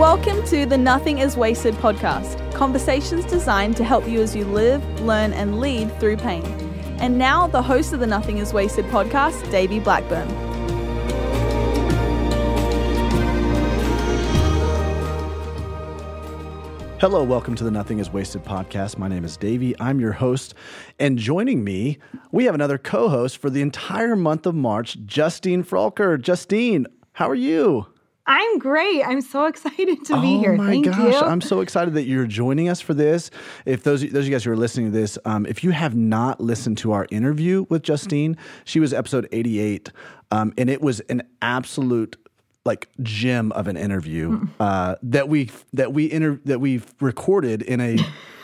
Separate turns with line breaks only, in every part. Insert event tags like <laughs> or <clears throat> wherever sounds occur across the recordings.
Welcome to the Nothing is Wasted podcast, conversations designed to help you as you live, learn, and lead through pain. And now, the host of the Nothing is Wasted podcast, Davey Blackburn.
Hello, welcome to the Nothing is Wasted podcast. My name is Davey. I'm your host. And joining me, we have another co host for the entire month of March, Justine Froelker. Justine, how are you?
I'm great. I'm so <laughs> excited to be here.
Oh my
Thank
gosh,
you.
I'm so excited that you're joining us for this. If those those of you guys who are listening to this, um, if you have not listened to our interview with Justine, she was episode 88, um, and it was an absolute like gem of an interview uh, that we that we inter- that we recorded in a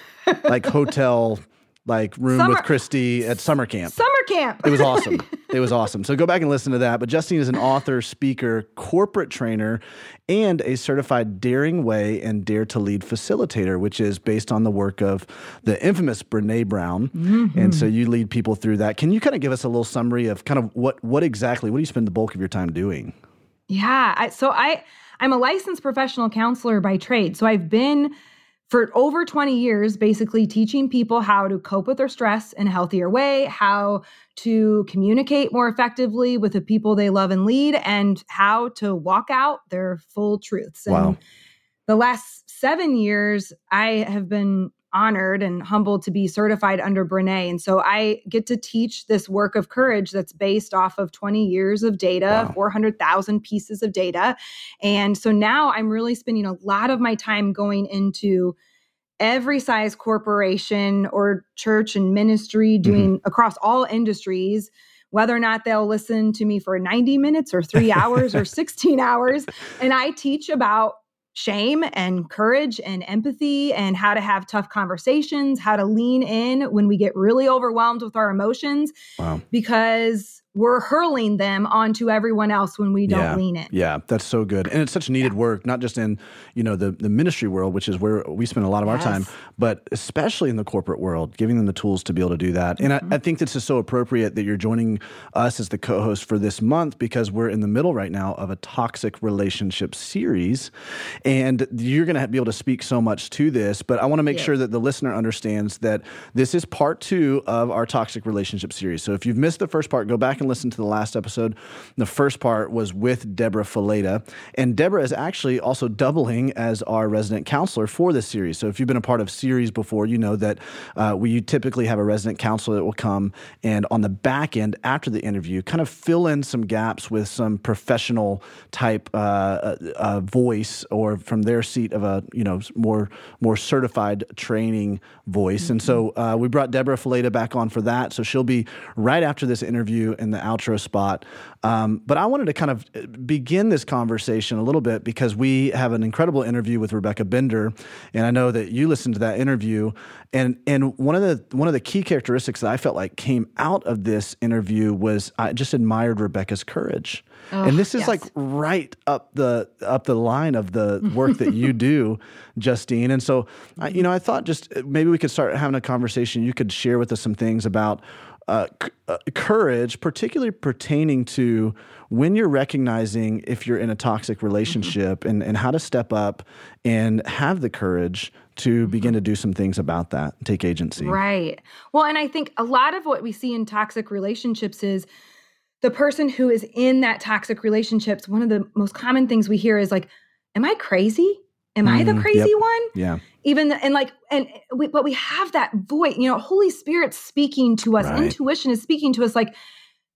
<laughs> like hotel like room
Summer-
with Christy at summer camp.
Summer camp.
It was awesome. <laughs> it was awesome. So go back and listen to that. But Justine is an author, speaker, corporate trainer, and a certified Daring Way and Dare to Lead facilitator, which is based on the work of the infamous Brene Brown. Mm-hmm. And so you lead people through that. Can you kind of give us a little summary of kind of what what exactly what do you spend the bulk of your time doing?
yeah. I, so I I'm a licensed professional counselor by trade. So I've been for over 20 years basically teaching people how to cope with their stress in a healthier way, how to communicate more effectively with the people they love and lead, and how to walk out their full truths. And
Wow.
the last seven years, I have been honored and humbled to be certified under Brene. And so I get to teach this work of courage that's based off of 20 years of data,
Wow.
400,000 pieces of data. And so now I'm really spending a lot of my time going into every size corporation or church and ministry mm-hmm. doing across all industries whether or not they'll listen to me for 90 minutes or 3 <laughs> hours or 16 hours and I teach about shame and courage and empathy and how to have tough conversations, how to lean in when we get really overwhelmed with our emotions
Wow.
because we're hurling them onto everyone else when we don't
yeah.
lean in.
Yeah, that's so good. And it's such needed work, not just in, you know, the, the ministry world, which is where we spend a lot of our time, but especially in the corporate world, giving them the tools to be able to do that. And I, mm-hmm. I think this is so appropriate that you're joining us as the co-host for this month because we're in the middle right now of a toxic relationship series. And you're going to be able to speak so much to this, but I want to make
Yeah.
sure that the listener understands that this is part two of our toxic relationship series. So if you've missed the first part, go back and listen to the last episode. The first part was with Deborah Fileta. And Deborah is actually also doubling as our resident counselor for this series. So if you've been a part of series before, you know that uh, we typically have a resident counselor that will come and on the back end after the interview, kind of fill in some gaps with some professional type uh, uh, uh, voice or from their seat of a you know more more certified training voice. And so uh, we brought Deborah Fileta back on for that. So she'll be right after this interview in the outro spot. Um, but I wanted to kind of begin this conversation a little bit because we have an incredible interview with Rebecca Bender, and I know that you listened to that interview. And and one of the one of the key characteristics that I felt like came out of this interview was I just admired Rebecca's courage. and this is
yes.
like right up the up the line of the work that you <laughs> do, Justine. And so, I, you know, I thought just uh, maybe we could start having a conversation. You could share with us some things about uh, c- uh, courage, particularly pertaining to when you're recognizing if you're in a toxic relationship and, and how to step up and have the courage to begin to do some things about that, take agency.
Right. Well, and I think a lot of what we see in toxic relationships is the person who is in that toxic relationships. One of the most common things we hear is like, "Am I crazy? Am I the
Mm,
crazy
yep.
one?"
Yeah.
Even and like and we, but we have that voice. You know, Holy Spirit speaking to us.
Right.
Intuition is speaking to us. Like,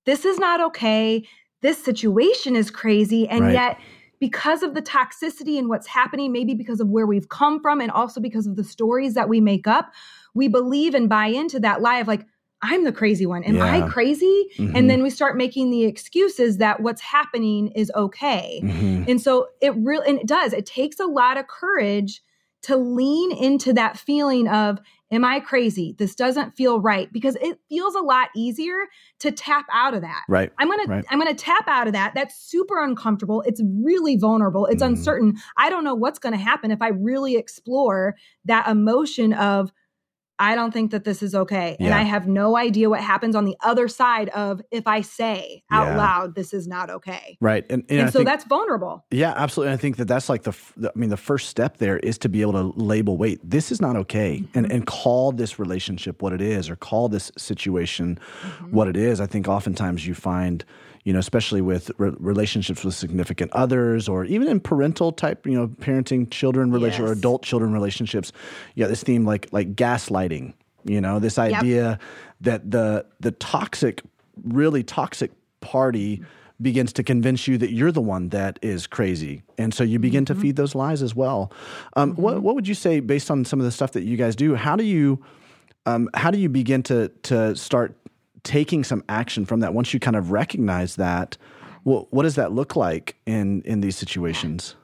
this is not okay. This situation is crazy, and
Right.
yet because of the toxicity and what's happening, maybe because of where we've come from, and also because of the stories that we make up, we believe and buy into that lie of like, I'm the crazy one. Am I
Yeah.
crazy?
Mhm.
And then we start making the excuses that what's happening is okay.
Mhm.
And so it really, and it does, it takes a lot of courage to lean into that feeling of, am I crazy? This doesn't feel right because it feels a lot easier to tap out of that.
Right.
I'm going
Right.
to I'm going to tap out of that. That's super uncomfortable. It's really vulnerable. It's
Mhm.
uncertain. I don't know what's going to happen if I really explore that emotion of I don't think that this is okay. And I have no idea what happens on the other side of if I say out
Yeah.
loud, this is not okay.
Right. And, and,
And, so
think,
that's vulnerable.
yeah, absolutely. I think that that's like the, the- I mean, the first step there is to be able to label, wait, this is not okay,
Mm-hmm.
and and call this relationship what it is, or call this situation
Mm-hmm.
what it is. I think oftentimes you find, you know, especially with re- relationships with significant others, or even in parental type, you know, parenting children relation or adult children relationships. Yeah, this theme like like gaslighting. You know, this idea that the the toxic, really toxic party begins to convince you that you're the one that is crazy, and so you begin
Mm-hmm.
to feed those lies as well. Um, what what would you say based on some of the stuff that you guys do? How do you um, how do you begin to to start taking some action from that once you kind of recognize that? What what does that look like in in these situations?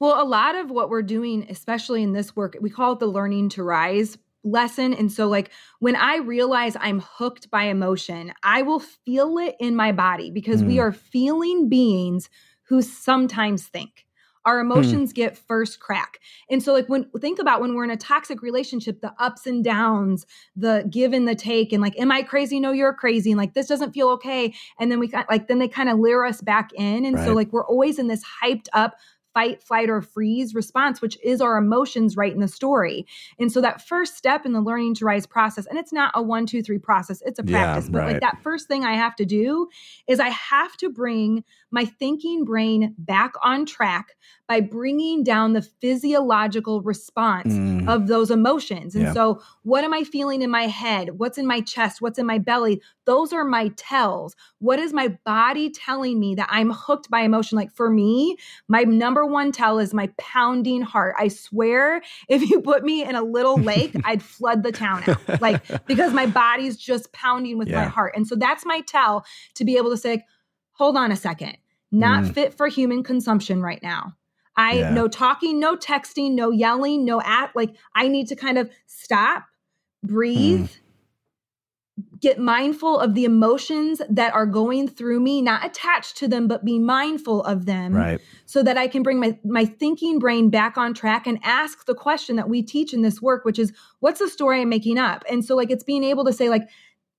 Well, a lot of what we're doing, especially in this work, we call it the learning to rise lesson. And so, like, when I realize I'm hooked by emotion, I will feel it in my body because we
Mm.
are feeling beings who sometimes think. Our hmm. emotions get first crack. And so, like, when think about when we're in a toxic relationship, the ups and downs, the give and the take, and like, am I crazy? No, you're crazy. And like, this doesn't feel okay. And then we got like, then they kind of lure us back in. And so, like, we're always in this hyped up fight, flight, or freeze response, which is our emotions right in the story. And so that first step in the learning to rise process, and it's not a one, two, three process, it's a
Yeah,
practice. but
right.
like that first thing I have to do is I have to bring my thinking brain back on track by bringing down the physiological response
Mm.
of those emotions. And
Yeah.
so, what am I feeling in my head? What's in my chest? What's in my belly? Those are my tells. What is my body telling me that I'm hooked by emotion? Like for me, my number one tell is my pounding heart. I swear, <laughs> if you put me in a little lake, <laughs> I'd flood the town out. Like, because my body's just pounding with my heart. And so, that's my tell to be able to say, hold on a second, not
Mm.
fit for human consumption right now. I
Yeah.
no talking, no texting, no yelling, no at like I need to kind of stop, breathe,
Mm.
get mindful of the emotions that are going through me, not attached to them, but be mindful of them
Right.
so that I can bring my my thinking brain back on track and ask the question that we teach in this work, which is what's the story I'm making up? And so like it's being able to say like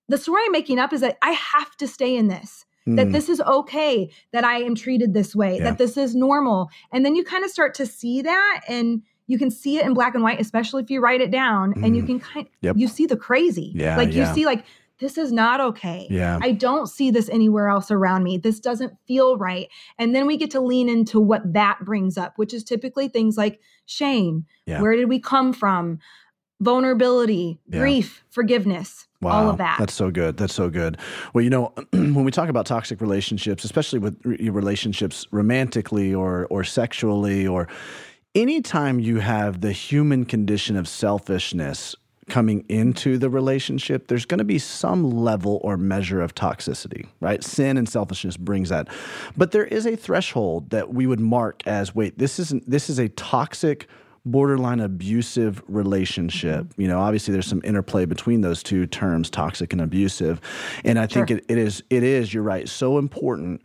the story I'm making up is that I have to stay in this that
Mm.
this is okay that I am treated this way,
Yeah.
that this is normal. And then you kind of start to see that and you can see it in black and white, especially if you write it down and you
Mhm.
can kind
Yep.
you see the crazy.
Yeah,
Like
yeah.
you see like this is not okay.
Yeah.
I don't see this anywhere else around me. This doesn't feel right. And then we get to lean into what that brings up, which is typically things like shame.
Yeah.
Where did we come from? Vulnerability,
Yeah.
grief, forgiveness, all of that.
That's so good. That's so good. Well, you know, <clears throat> when we talk about toxic relationships, especially with re- relationships romantically or or sexually or anytime you have the human condition of selfishness coming into the relationship, there's going to be some level or measure of toxicity, right? Sin and selfishness brings that. But there is a threshold that we would mark as wait, this isn't this is a toxic borderline abusive relationship. Mm-hmm. You know, obviously there's some interplay between those two terms, toxic and abusive. And I think it, it is it is, you're right, so important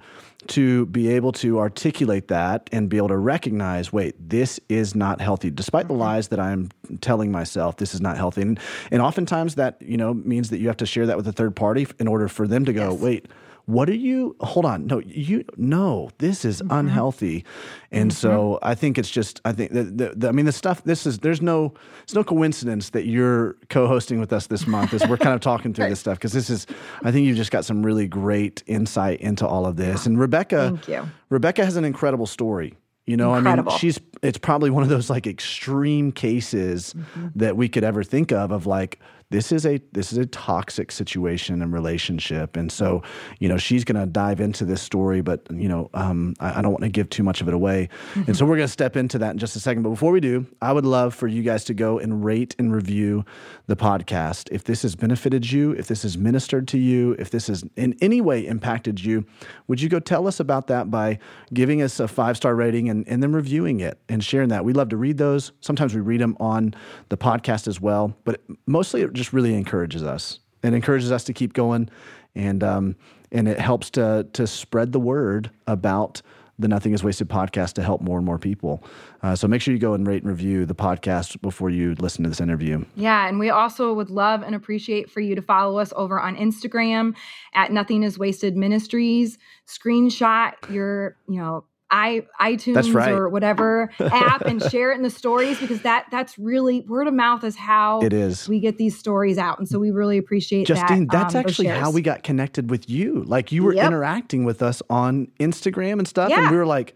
to be able to articulate that and be able to recognize, wait, this is not healthy. Despite the mm-hmm. lies that I'm telling myself, this is not healthy. And, and oftentimes that, you know, means that you have to share that with a third party in order for them to go,
Yes.
wait, what are you hold on no you no this is unhealthy and so i think it's just i think that the, the, i mean the stuff this is there's no it's no coincidence that you're co-hosting with us this month as we're kind of talking through this <laughs> stuff because this is i think you've just got some really great insight into all of this and rebecca
Thank you.
rebecca has an incredible story you know,
Incredible.
I mean, she's it's probably one of those like extreme cases
Mm-hmm.
that we could ever think of of like this is a this is a toxic situation and relationship, and so you know she's going to dive into this story, but you know um, I, I don't want to give too much of it away, and so we're going to step into that in just a second. But before we do, I would love for you guys to go and rate and review the podcast. If this has benefited you, if this has ministered to you, if this has in any way impacted you, would you go tell us about that by giving us a five star rating and, and then reviewing it and sharing that? We love to read those. Sometimes we read them on the podcast as well, but mostly it just really encourages us. It encourages us to keep going, and um, and it helps to to spread the word about the Nothing is Wasted podcast to help more and more people. Uh, so make sure you go and rate and review the podcast before you listen to this interview.
Yeah. And we also would love and appreciate for you to follow us over on Instagram at Nothing is Wasted Ministries. Screenshot your, you know, i iTunes
right.
or whatever <laughs> app and share it in the stories because that that's really word of mouth is how
It is.
we get these stories out, and so we really appreciate
Justine,
that.
that's
um,
actually how we got connected with you. Like you were
Yep.
interacting with us on Instagram and stuff, and we were like,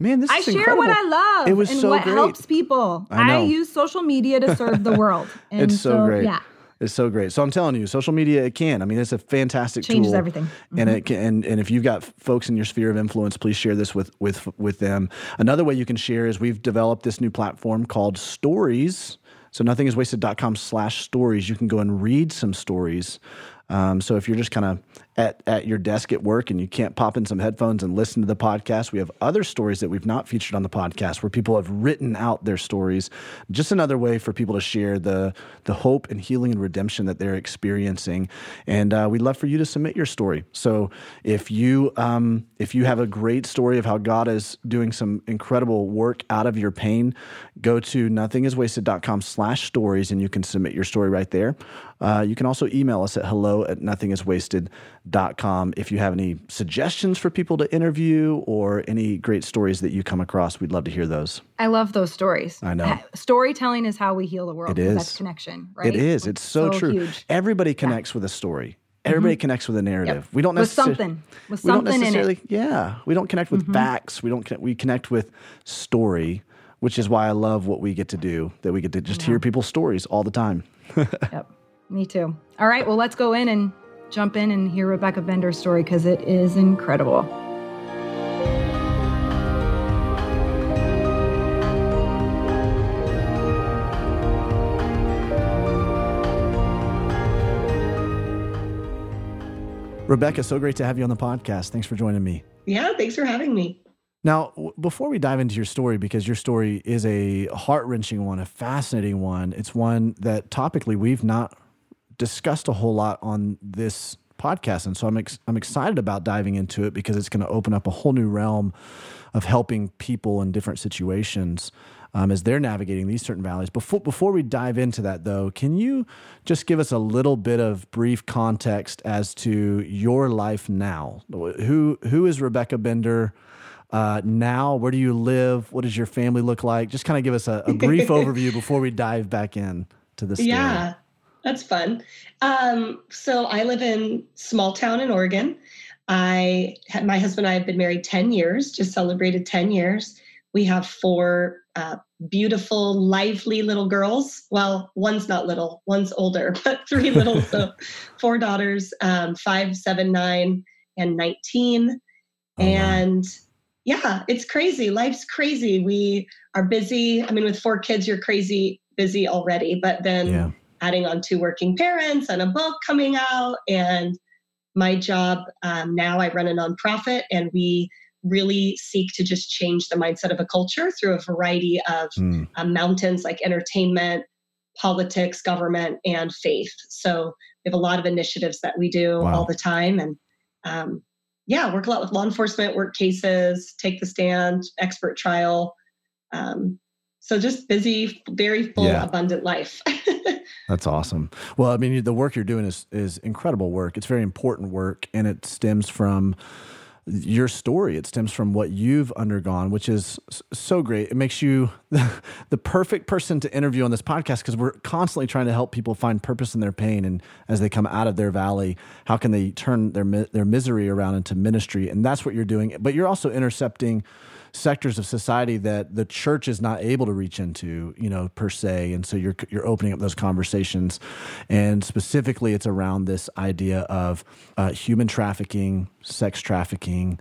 "Man, this
I
is
share
incredible."
what I love.
It was
and
so
what
great.
helps people.
I know.
use social media to serve the world. <laughs> And
it's so, great.
Yeah.
It's so great. So I'm telling you, social media it can. I mean, it's a fantastic
Changes
tool.
everything. Mm-hmm.
And it can, and and if you've got folks in your sphere of influence, please share this with with with them. Another way you can share is we've developed this new platform called Stories. So nothingiswasted.com slash stories. You can go and read some stories. Um, so if you're just kind of at, at your desk at work and you can't pop in some headphones and listen to the podcast, we have other stories that we've not featured on the podcast where people have written out their stories. Just another way for people to share the the hope and healing and redemption that they're experiencing. And uh, we'd love for you to submit your story. So if you um, if you have a great story of how God is doing some incredible work out of your pain, go to nothingiswasted.com slash stories and you can submit your story right there. Uh, you can also email us at hello at nothingiswasted.com if you have any suggestions for people to interview or any great stories that you come across. We'd love to hear those.
I love those stories.
I know.
Storytelling is how we heal the world.
It
because. That's connection, right?
It is. It's so, true.
Huge.
Everybody connects with a story. Everybody connects with a narrative. We don't necessarily With
something. With
we don't
something in it. Mm-hmm.
necessarily yeah. We don't connect with facts. We don't connect, we connect with story, which is why I love what we get to do. That we get to just hear people's stories all the time. <laughs>
Yep. Me too. All right. Well, let's go in and jump in and hear Rebecca Bender's story because it is incredible.
Rebecca, so great to have you on the podcast. Thanks for joining me.
Yeah, thanks for having me.
Now, w- before we dive into your story, because your story is a heart wrenching one, a fascinating one, it's one that topically we've not discussed a whole lot on this podcast. And so I'm, ex- I'm excited about diving into it because it's going to open up a whole new realm of helping people in different situations um, as they're navigating these certain valleys. Before, before we dive into that, though, can you just give us a little bit of brief context as to your life now? Who, who is Rebecca Bender? uh, now? Where do you live? What does your family look like? Just kind of give us a, a <laughs> brief overview before we dive back in to this.
Yeah, that's fun. Um, so I live in small town in Oregon. I had my husband and I have been married 10 years, just celebrated 10 years. We have four uh, beautiful, lively little girls. Well, one's not little, one's older, <laughs> but three little. so <laughs> four daughters, um, five, seven, nine, and 19.
Oh, wow.
and yeah, it's crazy. Life's crazy. We are busy. I mean, with four kids, you're crazy busy already, but then
Yeah.
Adding on two working parents and a book coming out. And my job um, now, I run a nonprofit and we really seek to just change the mindset of a culture through a variety of
Mm,
um, mountains like entertainment, politics, government, and faith. So we have a lot of initiatives that we do
Wow.
all the time. And um, yeah, work a lot with law enforcement, work cases, take the stand, expert trial. Um, so just busy, very full,
Yeah.
abundant life. <laughs>
that's awesome. Well, I mean, the work you're doing is is incredible work. It's very important work, and it stems from your story. It stems from what you've undergone, which is so great. It makes you <laughs> the perfect person to interview on this podcast because we're constantly trying to help people find purpose in their pain, and as they come out of their valley, how can they turn their their misery around into ministry? And that's what you're doing. But you're also intercepting sectors of society that the church is not able to reach into, you know, per se. And so you're you're opening up those conversations, and specifically, it's around this idea of uh, human trafficking, sex trafficking,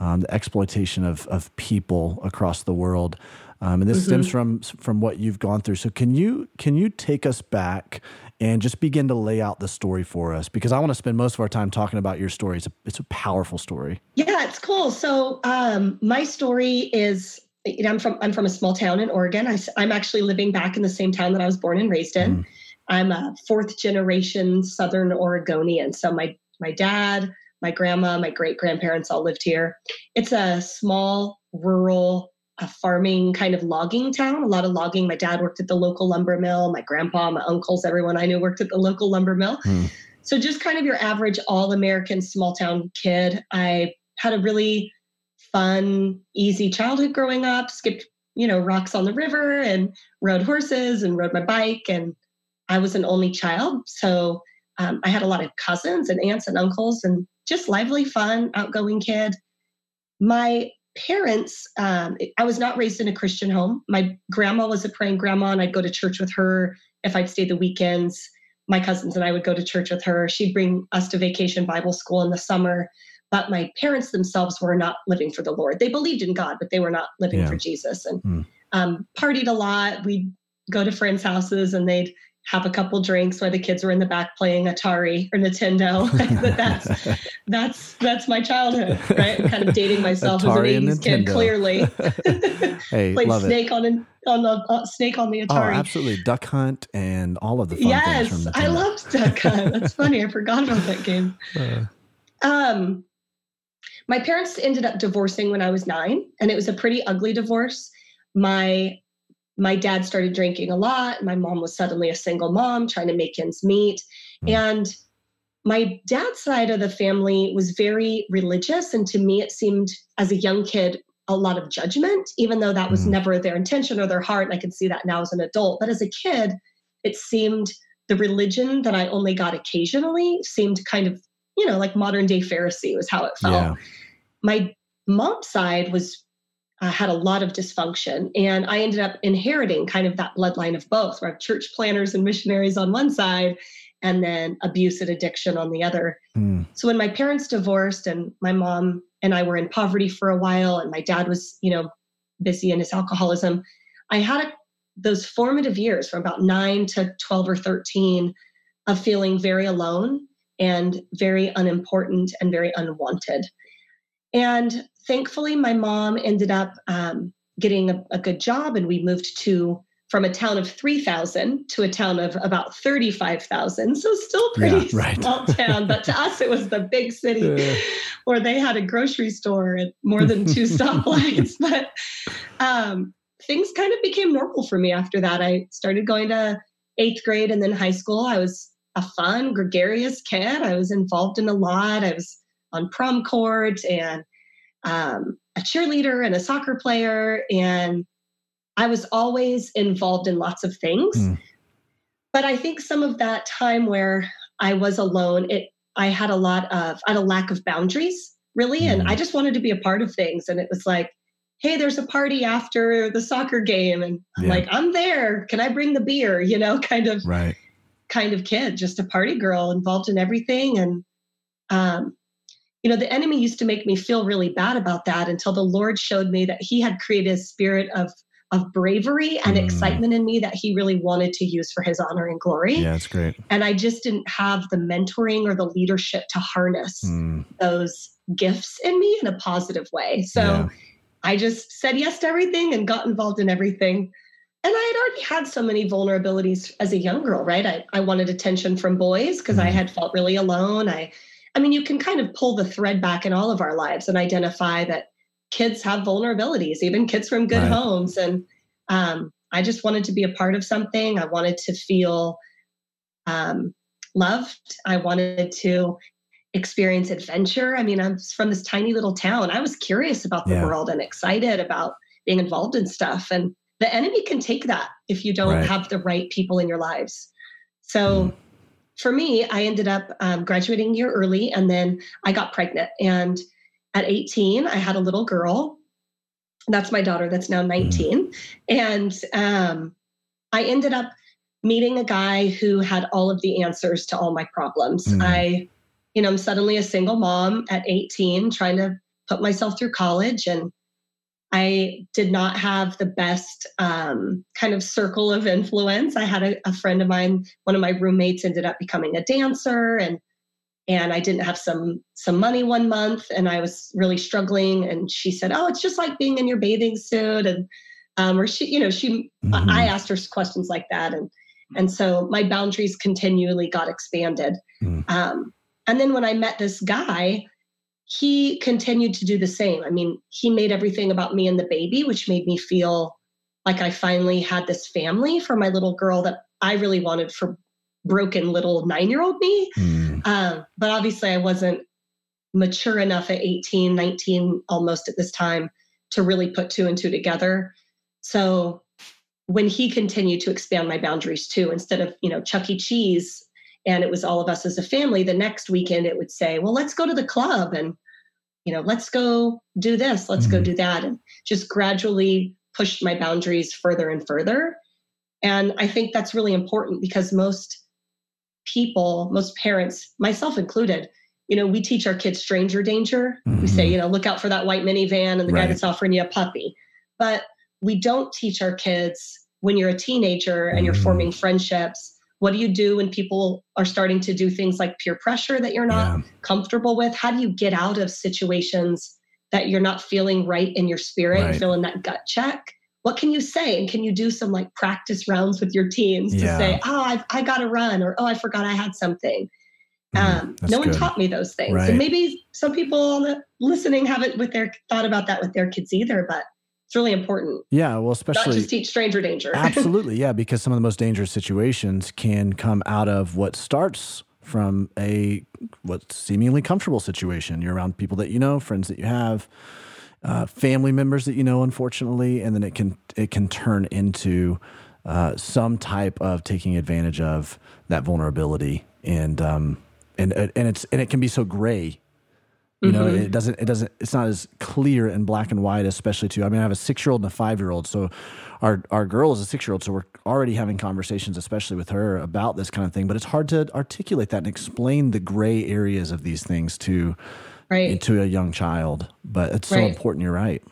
um, the exploitation of of people across the world. Um, and this stems from from what you've gone through. So can you can you take us back and just begin to lay out the story for us? Because I want to spend most of our time talking about your story. It's a, it's a powerful story.
Yeah, it's cool. So um, my story is, you know, I'm from I'm from a small town in Oregon. I, am actually living back in the same town that I was born and raised in.
Mm.
I'm a fourth generation Southern Oregonian. So my my dad, my grandma, my great grandparents all lived here. It's a small rural a farming kind of logging town, a lot of logging. My dad worked at the local lumber mill. My grandpa, my uncles, everyone I knew worked at the local lumber mill. Mm. So just kind of your average all American small town kid. I had a really fun, easy childhood growing up, skipped, you know, rocks on the river and rode horses and rode my bike. And I was an only child. So um, I had a lot of cousins and aunts and uncles and just lively, fun, outgoing kid. My parents, um, I was not raised in a Christian home. My grandma was a praying grandma, and I'd go to church with her if I'd stay the weekends. My cousins and I would go to church with her. She'd bring us to vacation Bible school in the summer. But my parents themselves were not living for the Lord. They believed in God, but they were not living yeah. for Jesus and mm. um, partied a lot. We'd go to friends' houses and they'd have a couple drinks while the kids were in the back playing Atari or Nintendo. <laughs> but that's <laughs> that's that's my childhood, right? kind of dating myself Atari as <laughs> an 80s kid. Clearly,
hey,
played
love
Snake
it.
on on the uh, Snake on the oh, Atari.
Oh, absolutely, Duck Hunt and all of the fun
yes,
things from
I loved Duck Hunt. That's funny. I forgot about that game. Uh. Um, my parents ended up divorcing when I was nine, and it was a pretty ugly divorce. My my dad started drinking a lot. My mom was suddenly a single mom trying to make ends meet. Mm. And my dad's side of the family was very religious. And to me, it seemed as a young kid, a lot of judgment, even though that was mm. never their intention or their heart. And I can see that now as an adult. But as a kid, it seemed the religion that I only got occasionally seemed kind of, you know, like modern day Pharisee was how it felt. Yeah. My mom's side was uh, had a lot of dysfunction. And I ended up inheriting kind of that bloodline of both, where I have church planners and missionaries on one side, and then abuse and addiction on the other. Mm. So when my parents divorced and my mom and I were in poverty for a while, and my dad was, you know, busy in his alcoholism, I had a, those formative years from about nine to 12 or 13 of feeling very alone and very unimportant and very unwanted. And thankfully, my mom ended up um, getting a, a, good job, and we moved to from a town of 3,000 to a town of about 35,000. So still pretty yeah, right. <laughs> small town, but to us it was the big city yeah. where they had a grocery store and more than two <laughs> stoplights. <laughs> but um, things kind of became normal for me after that. I started going to eighth grade and then high school. I was a fun, gregarious kid. I was involved in a lot. I was on prom court and um, a cheerleader and a soccer player. And I was always involved in lots of things. Mm. But I think some of that time where I was alone, it I had a lot of I had a lack of boundaries, really. Mm. And I just wanted to be a part of things. And it was like, hey, there's a party after the soccer game. And I'm yeah. like, I'm there. Can I bring the beer? You know, <laughs> kind of
right.
kind of kid, just a party girl involved in everything. And um, you know, the enemy used to make me feel really bad about that until the Lord showed me that He had created a spirit of of bravery and mm. excitement in me that he really wanted to use for his honor and glory.
Yeah, that's great.
And I just didn't have the mentoring or the leadership to harness mm. those gifts in me in a positive way. So yeah. I just said yes to everything and got involved in everything. And I had already had so many vulnerabilities as a young girl, right? I, I wanted attention from boys because mm. I had felt really alone. I I mean, you can kind of pull the thread back in all of our lives and identify that kids have vulnerabilities, even kids from good right. homes. And um, I just wanted to be a part of something. I wanted to feel um, loved. I wanted to experience adventure. I mean, I'm from this tiny little town. I was curious about the yeah. world and excited about being involved in stuff. And the enemy can take that if you don't right. have the right people in your lives. So, mm for me, I ended up um, graduating a year early and then I got pregnant. And at 18, I had a little girl. That's my daughter, that's now 19. Mm. And um, I ended up meeting a guy who had all of the answers to all my problems. Mm. I, you know, I'm suddenly a single mom at 18 trying to put myself through college and I did not have the best um, kind of circle of influence. I had a, a, friend of mine, one of my roommates, ended up becoming a dancer, and and I didn't have some some money one month, and I was really struggling. And she said, "Oh, it's just like being in your bathing suit," and um, or she, you know, she, mm-hmm. I asked her questions like that, and and so my boundaries continually got expanded. Mm. Um, and then when I met this guy, he continued to do the same. I mean, he made everything about me and the baby, which made me feel like I finally had this family for my little girl that I really wanted for broken little nine year old me. Mm. Um, but obviously, I wasn't mature enough at 18, 19, almost at this time to really put two and two together. So when he continued to expand my boundaries too, instead of, you know, Chuck E. Cheese and it was all of us as a family, the next weekend it would say, well, let's go to the club and, you know, let's go do this, let's mm-hmm. go do that. And just gradually pushed my boundaries further and further. And I think that's really important because most people, most parents, myself included, you know, we teach our kids stranger danger. Mm-hmm. We say, mm-hmm. you know, look out for that white minivan and the right. guy that's offering you a puppy. But we don't teach our kids when you're a teenager and you're forming friendships. What do you do when people are starting to do things like peer pressure that you're not yeah. comfortable with? How do you get out of situations that you're not feeling right in your spirit, right. feeling that gut check? What can you say? And can you do some like practice rounds with your teams to yeah. say, oh, I've, I got to run, or oh, I forgot I had something. Mm, um, no one good. taught me those things. Right. And maybe some people listening haven't with their thought about that with their kids either, but it's really important.
Yeah, well, especially
not just teach stranger danger. <laughs>
absolutely, yeah, because some of the most dangerous situations can come out of what starts from a what seemingly comfortable situation. You're around people that you know, friends that you have, uh, family members that you know, unfortunately, and then it can it can turn into uh, some type of taking advantage of that vulnerability, and um, and and it's and it can be so gray you know, mm-hmm. it doesn't, it doesn't, it's not as clear and black and white, especially to, I mean, I have a six year old and a five year old. So our, our girl is a six year old. So we're already having conversations, especially with her about this kind of thing, but it's hard to articulate that and explain the gray areas of these things to, right. to a young child. But it's so important. You're right.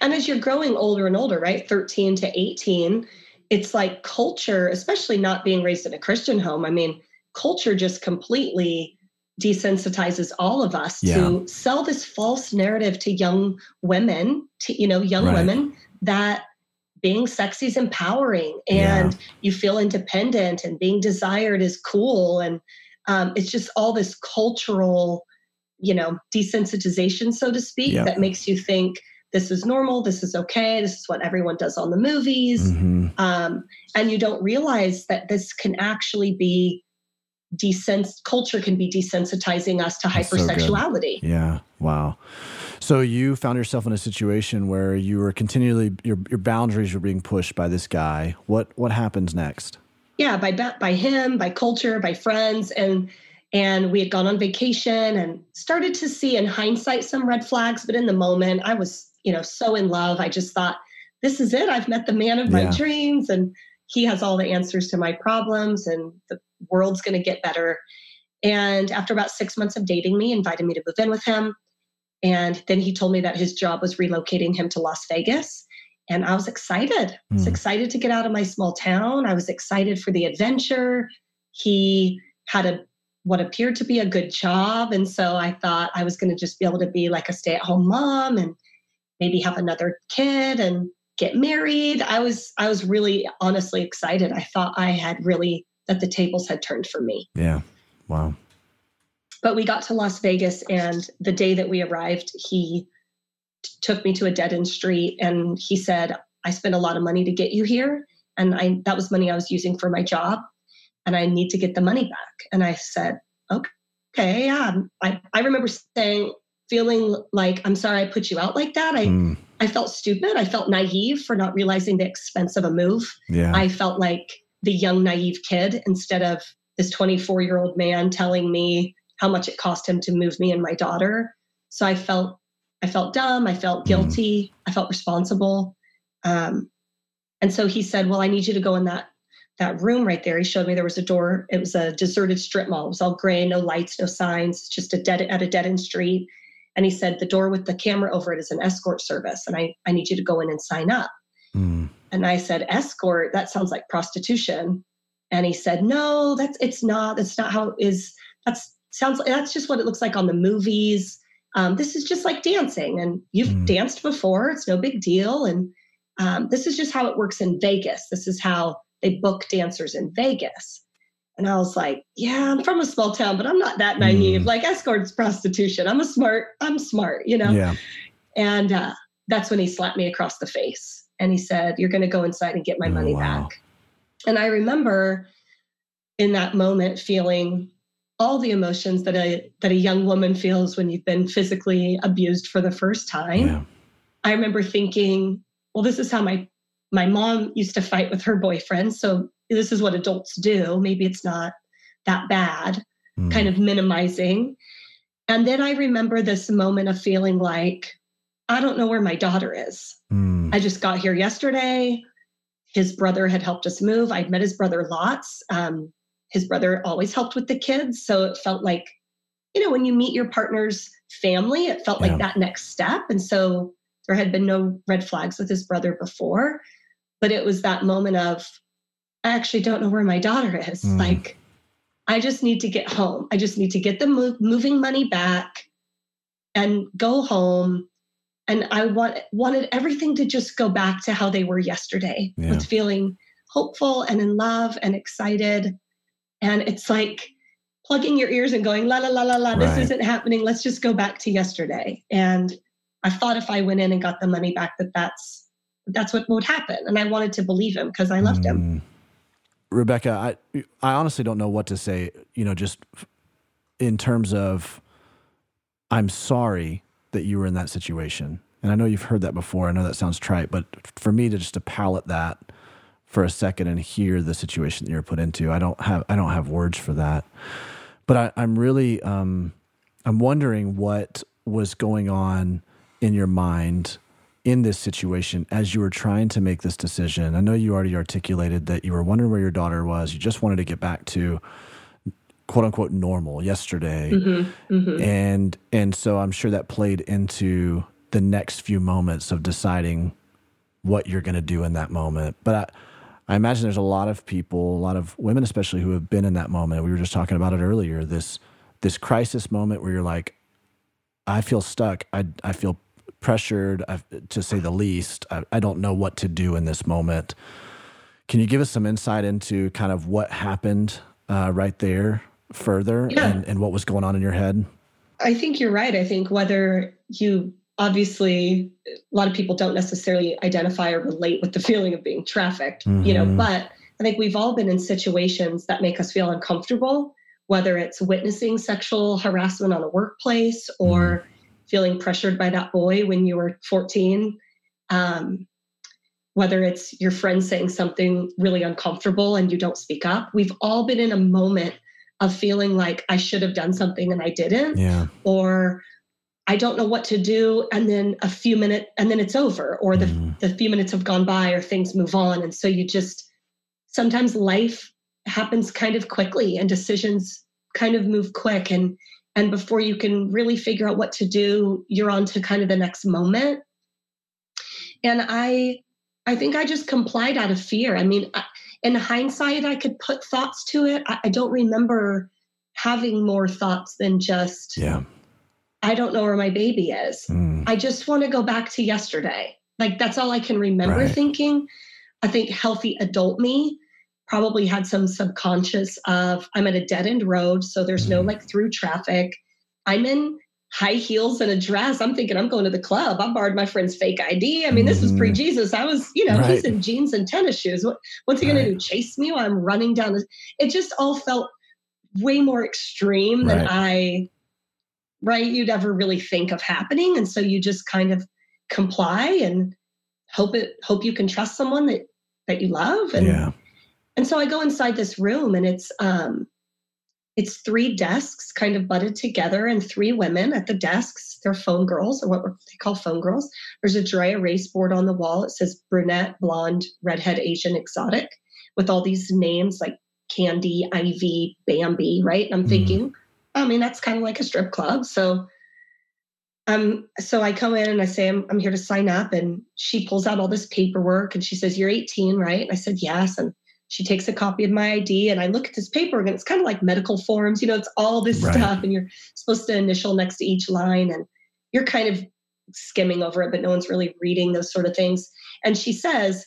And as you're growing older and older, right? 13 to 18, it's like culture, especially not being raised in a Christian home. I mean, culture just completely desensitizes all of us yeah. to sell this false narrative to young women to you know young right. women that being sexy is empowering and yeah. you feel independent and being desired is cool and um, it's just all this cultural you know desensitization so to speak that makes you think this is normal this is okay this is what everyone does on the movies mm-hmm. um, and you don't realize that this can actually be desens culture can be desensitizing us to That's hypersexuality.
So yeah. Wow. So you found yourself in a situation where you were continually your your boundaries were being pushed by this guy. What what happens next?
Yeah, by by him, by culture, by friends, and and we had gone on vacation and started to see in hindsight some red flags. But in the moment, I was you know so in love. I just thought, this is it. I've met the man of my dreams, and he has all the answers to my problems, and the world's going to get better. And after about six months of dating me, he invited me to move in with him. And then he told me that his job was relocating him to Las Vegas. And I was excited. Mm. I was hmm. excited to get out of my small town. I was excited for the adventure. He had a what appeared to be a good job. And so I thought I was going to just be able to be like a stay-at-home mom and maybe have another kid and get married. I was I was really honestly excited. I thought I had really that the tables had turned for me.
Yeah. Wow.
But we got to Las Vegas, and the day that we arrived, he t- took me to a dead end street and he said, I spent a lot of money to get you here. And I that was money I was using for my job. And I need to get the money back. And I said, Okay, yeah. I, I remember saying, feeling like, I'm sorry I put you out like that. I mm. I felt stupid. I felt naive for not realizing the expense of a move. Yeah. I felt like the young naive kid instead of this 24 year old man telling me how much it cost him to move me and my daughter so i felt i felt dumb i felt mm-hmm. guilty mm. i felt responsible um, and so he said well i need you to go in that that room right there he showed me there was a door it was a deserted strip mall it was all gray no lights no signs just a dead at a dead end street and he said the door with the camera over it is an escort service and i i need you to go in and sign up mm. And I said, escort, that sounds like prostitution. And he said, no, that's, it's not, that's not how it is. That's sounds, that's just what it looks like on the movies. Um, this is just like dancing and you've mm. danced before. It's no big deal. And um, this is just how it works in Vegas. This is how they book dancers in Vegas. And I was like, yeah, I'm from a small town, but I'm not that naive.
Mm.
Like escorts prostitution. I'm a smart, I'm smart, you know?
Yeah.
And uh, that's when he slapped me across the face and he said, You're going to go inside and get my
Oh,
money
wow.
back. And I remember in that moment feeling all the emotions that a that a young woman feels when you've been physically abused for the first time.
Yeah.
I remember thinking, well, this is how my my mom used to fight with her boyfriend. So this is what adults do. Maybe it's not that bad,
Mm.
kind of minimizing. And then I remember this moment of feeling like, I don't know where my daughter is.
Mm.
I just got here yesterday. His brother had helped us move. I'd met his brother lots. Um, his brother always helped with the kids. So it felt like, you know, when you meet your partner's family, it felt
Yeah.
like that next step. And so there had been no red flags with his brother before. But it was that moment of, I actually don't know where my daughter is.
Mm.
Like, I just need to get home. I just need to get the move, moving money back and go home. And I want, wanted everything to just go back to how they were yesterday
Yeah.
with feeling hopeful and in love and excited. And it's like plugging your ears and going, la, la, la, la, la,
Right.
this isn't happening. Let's just go back to yesterday. And I thought if I went in and got the money back, that that's, that's what would happen. And I wanted to believe him because I loved him.
Rebecca, I I honestly don't know what to say. You know, just in terms of, I'm sorry that you were in that situation, and I know you've heard that before. I know that sounds trite, but for me to just to palate that for a second and hear the situation that you're put into, I don't have I don't have words for that. But I, I'm really um, I'm wondering what was going on in your mind in this situation as you were trying to make this decision? I know you already articulated that you were wondering where your daughter was. You just wanted to get back to quote unquote normal yesterday.
Mhm.
And and so I'm sure that played into the next few moments of deciding what you're going to do in that moment. But I, I imagine there's a lot of people, a lot of women especially who have been in that moment. We were just talking about it earlier, this this crisis moment where you're like I feel stuck. I I feel pressured, to say the least. I, I don't know what to do in this moment. Can you give us some insight into kind of what happened uh, right there further
Yeah.
and, and what was going on in your head?
I think you're right. I think whether you obviously, a lot of people don't necessarily identify or relate with the <laughs> feeling of being trafficked, you know,
Mhm.
but I think we've all been in situations that make us feel uncomfortable, whether it's witnessing sexual harassment on a workplace or feeling pressured by that boy when you were 14. Um, whether it's your friend saying something really uncomfortable and you don't speak up, we've all been in a moment of feeling like I should have done something and I didn't
Yeah.
or I don't know what to do. And then a few minutes, and then it's over, or the,
Mhm.
the few minutes have gone by, or things move on. And so you just, sometimes life happens kind of quickly and decisions kind of move quick. And, and before you can really figure out what to do, you're on to kind of the next moment. And I, I think I just complied out of fear. I mean, in hindsight, I could put thoughts to it. I, I don't remember having more thoughts than just,
Yeah.
I don't know where my baby is.
Mm.
I just want to go back to yesterday. Like that's all I can remember
Right.
thinking. I think healthy adult me probably had some subconscious of I'm at a dead end road, so there's no
Mhm.
like through traffic. I'm in high heels and a dress. I'm thinking I'm going to the club. I borrowed my friend's fake ID. I mean, this was
Mhm.
pre Jesus. I was, you know, he's in jeans and tennis shoes. What, what's he going
Right.
to do? Chase me while I'm running down the? It just all felt way more extreme than
Right.
I, right? You'd ever really think of happening, and so you just kind of comply and hope it hope you can trust someone that that you love and
Yeah.
And so I go inside this room and it's um it's three desks kind of butted together and three women at the desks. They're phone girls or what they call phone girls. There's a dry erase board on the wall. It says brunette, blonde, redhead, Asian, exotic with all these names like Candy, Ivy, Bambi, right? And I'm
Mhm.
thinking, I mean, that's kind of like a strip club. So um, so I come in and I say, I'm, I'm here to sign up. And she pulls out all this paperwork and she says, You're 18, right? And I said, Yes. And she takes a copy of my ID and I look at this paper and it's kind of like medical forms, you know, it's all this
Right.
stuff and you're supposed to initial next to each line and you're kind of skimming over it, but no one's really reading those sort of things. And she says,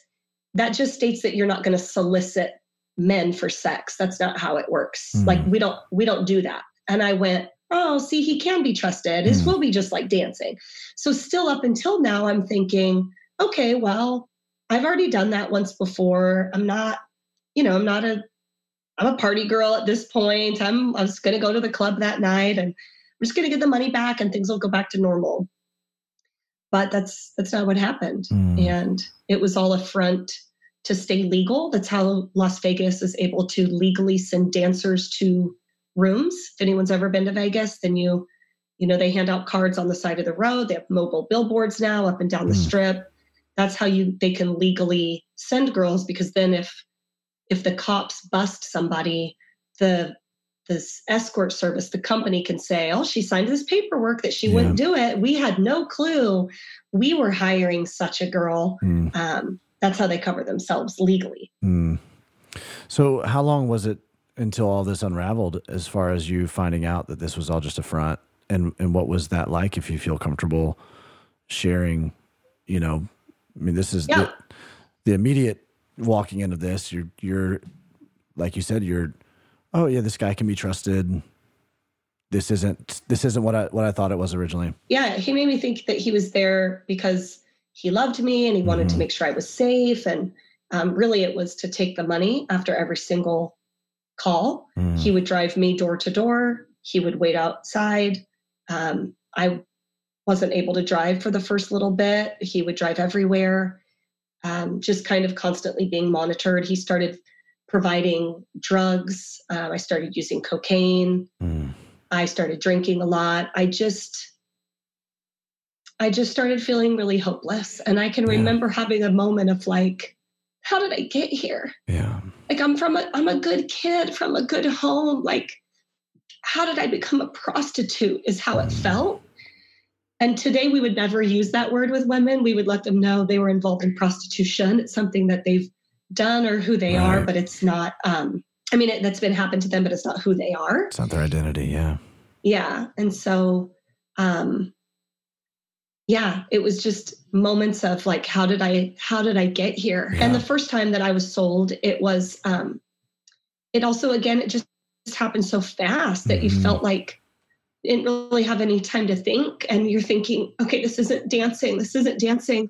That just states that you're not going to solicit men for sex. That's not how it works.
Mm.
Like we don't we don't do that. And I went, oh, see, he can be trusted. This
Mm.
will be just like dancing. So still up until now, I'm thinking, okay, well, I've already done that once before. I'm not, you know, I'm not a I'm a party girl at this point. I'm I was gonna go to the club that night and I'm just gonna get the money back and things will go back to normal. But that's that's not what happened.
Mm.
And it was all a front to stay legal. That's how Las Vegas is able to legally send dancers to rooms. If anyone's ever been to Vegas, then you, you know, they hand out cards on the side of the road. They have mobile billboards now up and down the
Mm.
strip. That's how you they can legally send girls because then if if the cops bust somebody, the this escort service, the company can say, "Oh, she signed this paperwork that she
Yeah.
wouldn't do it. We had no clue. We were hiring such a girl."
Mm.
Um, that's how they cover themselves legally.
Mm. So, how long was it until all this unraveled as far as you finding out that this was all just a front? And, and what was that like if you feel comfortable sharing? You know, I mean, this is
Yeah.
the, the immediate walking into this. You're, you're, like you said, you're, oh, yeah, this guy can be trusted. This isn't, this isn't what I, what I thought it was originally.
Yeah, he made me think that he was there because he loved me and he wanted
Mhm.
to make sure I was safe. And um, really, it was to take the money after every single call.
Mm.
He would drive me door to door. He would wait outside. Um, I wasn't able to drive for the first little bit. He would drive everywhere, um, just kind of constantly being monitored. He started providing drugs. Uh, I started using cocaine.
Mm.
I started drinking a lot. I just I just started feeling really hopeless. And I can
Yeah.
remember having a moment of like, how did I get here?
Yeah.
Like I'm from a I'm a good kid from a good home. Like, how did I become a prostitute? Is how it
Mm.
felt. And today we would never use that word with women. We would let them know they were involved in prostitution. It's something that they've done or who they are, but it's not um I mean it, that's been happened to them, but it's not who they are
It's not their identity. Yeah.
yeah and so um yeah it was just moments of like how did i how did i get here and the first time that i was sold it was um it also again it just happened so fast that you
Mhm.
felt like you didn't really have any time to think and you're thinking okay this isn't dancing this isn't dancing.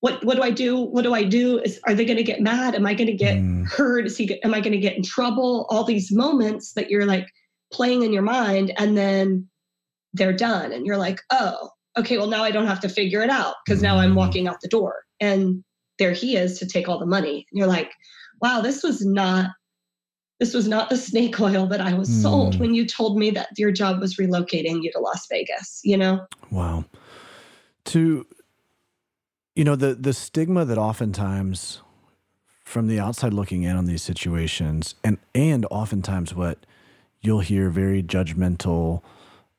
What what do i do? What do i do? Is are they going to get mad? Am i going to get
Mm.
hurt? Is he am i going to get in trouble? All these moments that you're like playing in your mind and then they're done and you're like oh okay well now i don't have to figure it out because now i'm
Mm.
walking out the door. And there he is to take all the money. And you're like wow this was not this was not the snake oil that i was sold
Mm.
when you told me that your job was relocating you to las vegas you know
Wow. To you know the the stigma that oftentimes from the outside looking in on these situations and and oftentimes what you'll hear very judgmental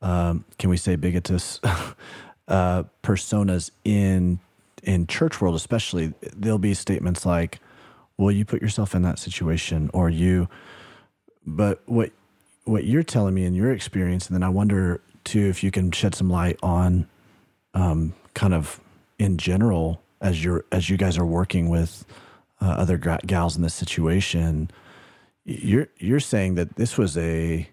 um, can we say bigotous <laughs> uh, personas in in church world especially there'll be statements like well you put yourself in that situation or you but what what you're telling me in your experience and then i wonder too if you can shed some light on um, kind of in general as you're as you guys are working with uh, other gra- gals in this situation you're you're saying that this was a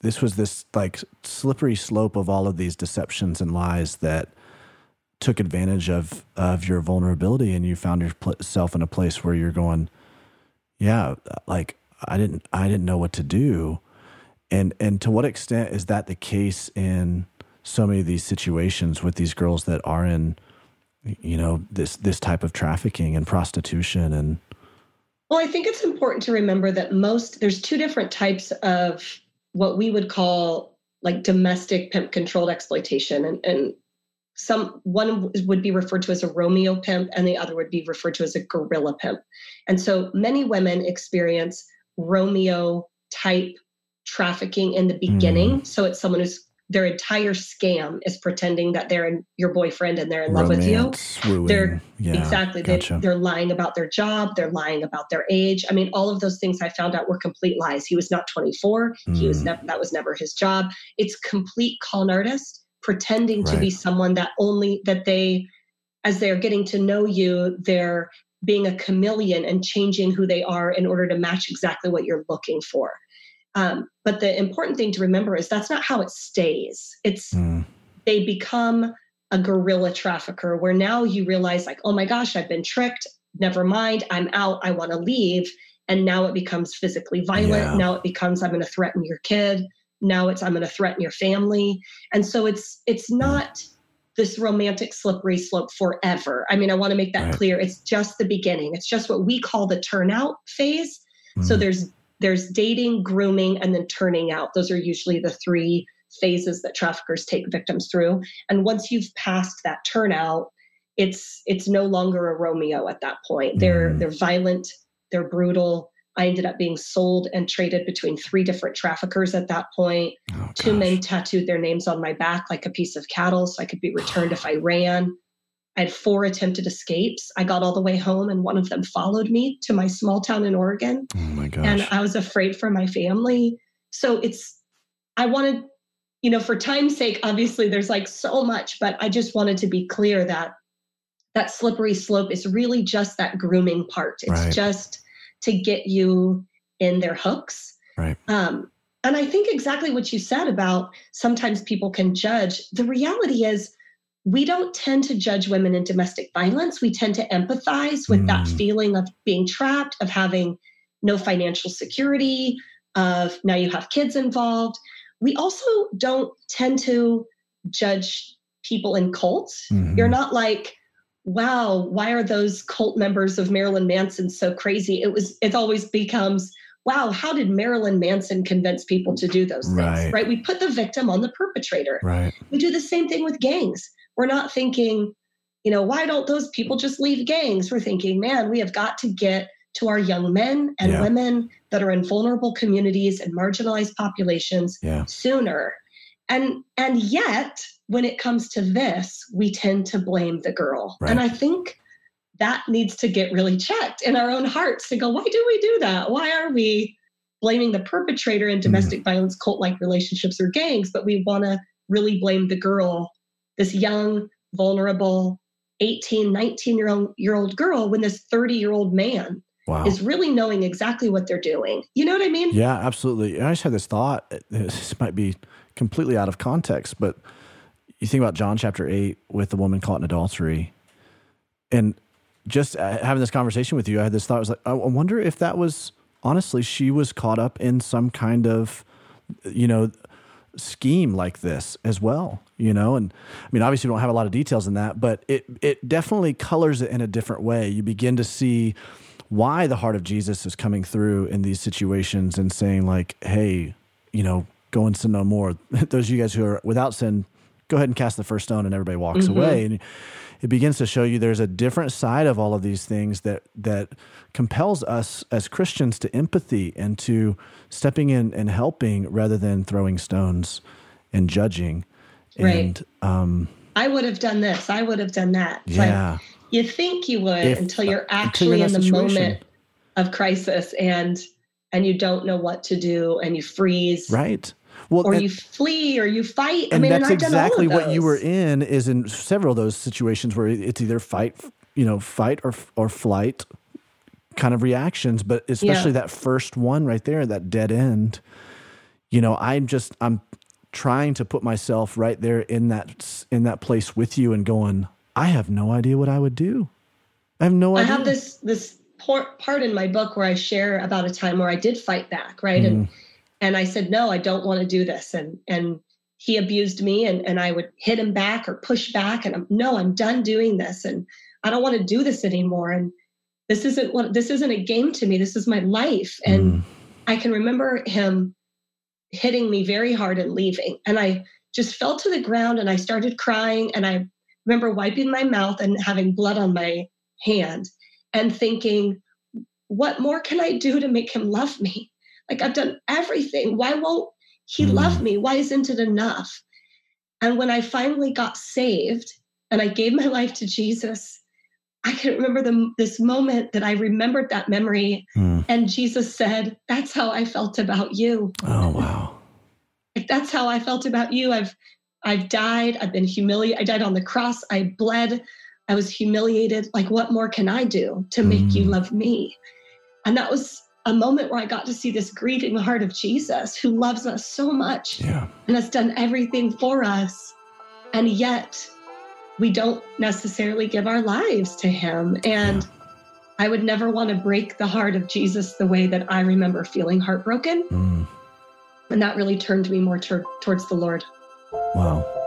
this was this like slippery slope of all of these deceptions and lies that took advantage of of your vulnerability and you found yourself in a place where you're going yeah like i didn't i didn't know what to do and and to what extent is that the case in so many of these situations with these girls that are in you know this this type of trafficking and prostitution and
Well, I think it's important to remember that most there's two different types of what we would call like domestic pimp controlled exploitation and, and some one would be referred to as a Romeo pimp and the other would be referred to as a gorilla pimp. And so many women experience Romeo type trafficking in the beginning. So it's someone who's their entire scam is pretending that they're in, your boyfriend and they're in love with you.
wooing.
They're-
yeah,
exactly.
gotcha.
They, they're lying about their job. They're lying about their age. I mean, all of those things I found out were complete lies. He was not 24. He was
Mm.
never, that was never his job. It's complete con artist pretending to be someone that only, that they, as they're getting to know you, they're being a chameleon and changing who they are in order to match exactly what you're looking for. Um, but the important thing to remember is that's not how it stays. It's mm. they become a guerrilla trafficker where now you realize, like, oh my gosh, I've been tricked. Never mind, I'm out. I want to leave. And now it becomes physically violent. Yeah. Now it becomes I'm going to threaten your kid. Now it's I'm going to threaten your family. And so it's it's not this romantic slippery slope forever. I mean, I want to make that right. clear. It's just the beginning. It's just what we call the turnout phase. Mm-hmm. So there's there's dating, grooming, and then turning out. Those are usually the three phases that traffickers take victims through. And once you've passed that turnout, it's it's no longer a Romeo at that point. They're mm. they're violent, they're brutal. I ended up being sold and traded between three different traffickers at that point. Oh, Two men tattooed their names on my back like a piece of cattle so I could be returned if I ran. I had four attempted escapes. I got all the way home, and one of them followed me to my small town in Oregon.
Oh my gosh.
And I was afraid for my family. So it's, I wanted, you know, for time's sake, obviously there's like so much, but I just wanted to be clear that that slippery slope is really just that grooming part. It's right. just to get you in their hooks.
Right. Um,
and I think exactly what you said about sometimes people can judge. The reality is, we don't tend to judge women in domestic violence. We tend to empathize with mm. that feeling of being trapped, of having no financial security, of now you have kids involved. We also don't tend to judge people in cults. Mm-hmm. You're not like, wow, why are those cult members of Marilyn Manson so crazy? It was, it always becomes, wow, how did Marilyn Manson convince people to do those things?
Right.
right? We put the victim on the perpetrator.
Right.
We do the same thing with gangs. We're not thinking, you know, why don't those people just leave gangs? We're thinking, man, we have got to get to our young men and yeah. women that are in vulnerable communities and marginalized populations
yeah.
sooner. And and yet, when it comes to this, we tend to blame the girl.
Right.
And I think that needs to get really checked in our own hearts to go, why do we do that? Why are we blaming the perpetrator in domestic mm. violence, cult like relationships, or gangs, but we want to really blame the girl this young, vulnerable 18, 19 year old, year old girl when this 30 year old man wow. is really knowing exactly what they're doing. You know what I mean?
Yeah, absolutely. I just had this thought. This might be completely out of context, but you think about John chapter 8 with the woman caught in adultery. And just uh, having this conversation with you, I had this thought. I was like, I wonder if that was honestly, she was caught up in some kind of, you know, scheme like this as well, you know? And I mean, obviously, we don't have a lot of details in that, but it, it definitely colors it in a different way. You begin to see why the heart of Jesus is coming through in these situations and saying, like, hey, you know, go and sin no more. <laughs> Those of you guys who are without sin, go ahead and cast the first stone, and everybody walks mm-hmm. away. And it begins to show you there's a different side of all of these things that that compels us as Christians to empathy and to stepping in and helping rather than throwing stones and judging.
Right. And um, I would have done this. I would have done that.
It's yeah.
Like, you think you would if, until you're actually you're in, in the moment of crisis and and you don't know what to do and you freeze.
Right.
Well, or and, you flee or you fight.
And
I mean,
that's
and
exactly what you were in. Is in several of those situations where it's either fight, you know, fight or or flight kind of reactions, but especially yeah. that first one right there, that dead end. You know, I'm just I'm trying to put myself right there in that in that place with you and going, I have no idea what I would do. I have no idea.
I have this this part in my book where I share about a time where I did fight back, right? Mm. And and I said, no, I don't want to do this. And, and he abused me and, and I would hit him back or push back. And I'm, no, I'm done doing this. And I don't want to do this anymore. And this isn't what, this isn't a game to me. This is my life. And mm. I can remember him hitting me very hard and leaving. And I just fell to the ground and I started crying. And I remember wiping my mouth and having blood on my hand and thinking, what more can I do to make him love me? Like I've done everything. Why won't he mm. love me? Why isn't it enough? And when I finally got saved and I gave my life to Jesus, I can remember the, this moment that I remembered that memory. Mm. And Jesus said, That's how I felt about you.
Oh, wow. <laughs>
Like, that's how I felt about you. I've I've died. I've been humiliated. I died on the cross. I bled. I was humiliated. Like, what more can I do to make mm. you love me? And that was a moment where I got to see this grieving heart of Jesus who loves us so much
yeah.
and has done everything for us. And yet, we don't necessarily give our lives to him. And yeah. I would never want to break the heart of Jesus the way that I remember feeling heartbroken. Mm. And that really turned me more ter- towards the Lord.
Wow.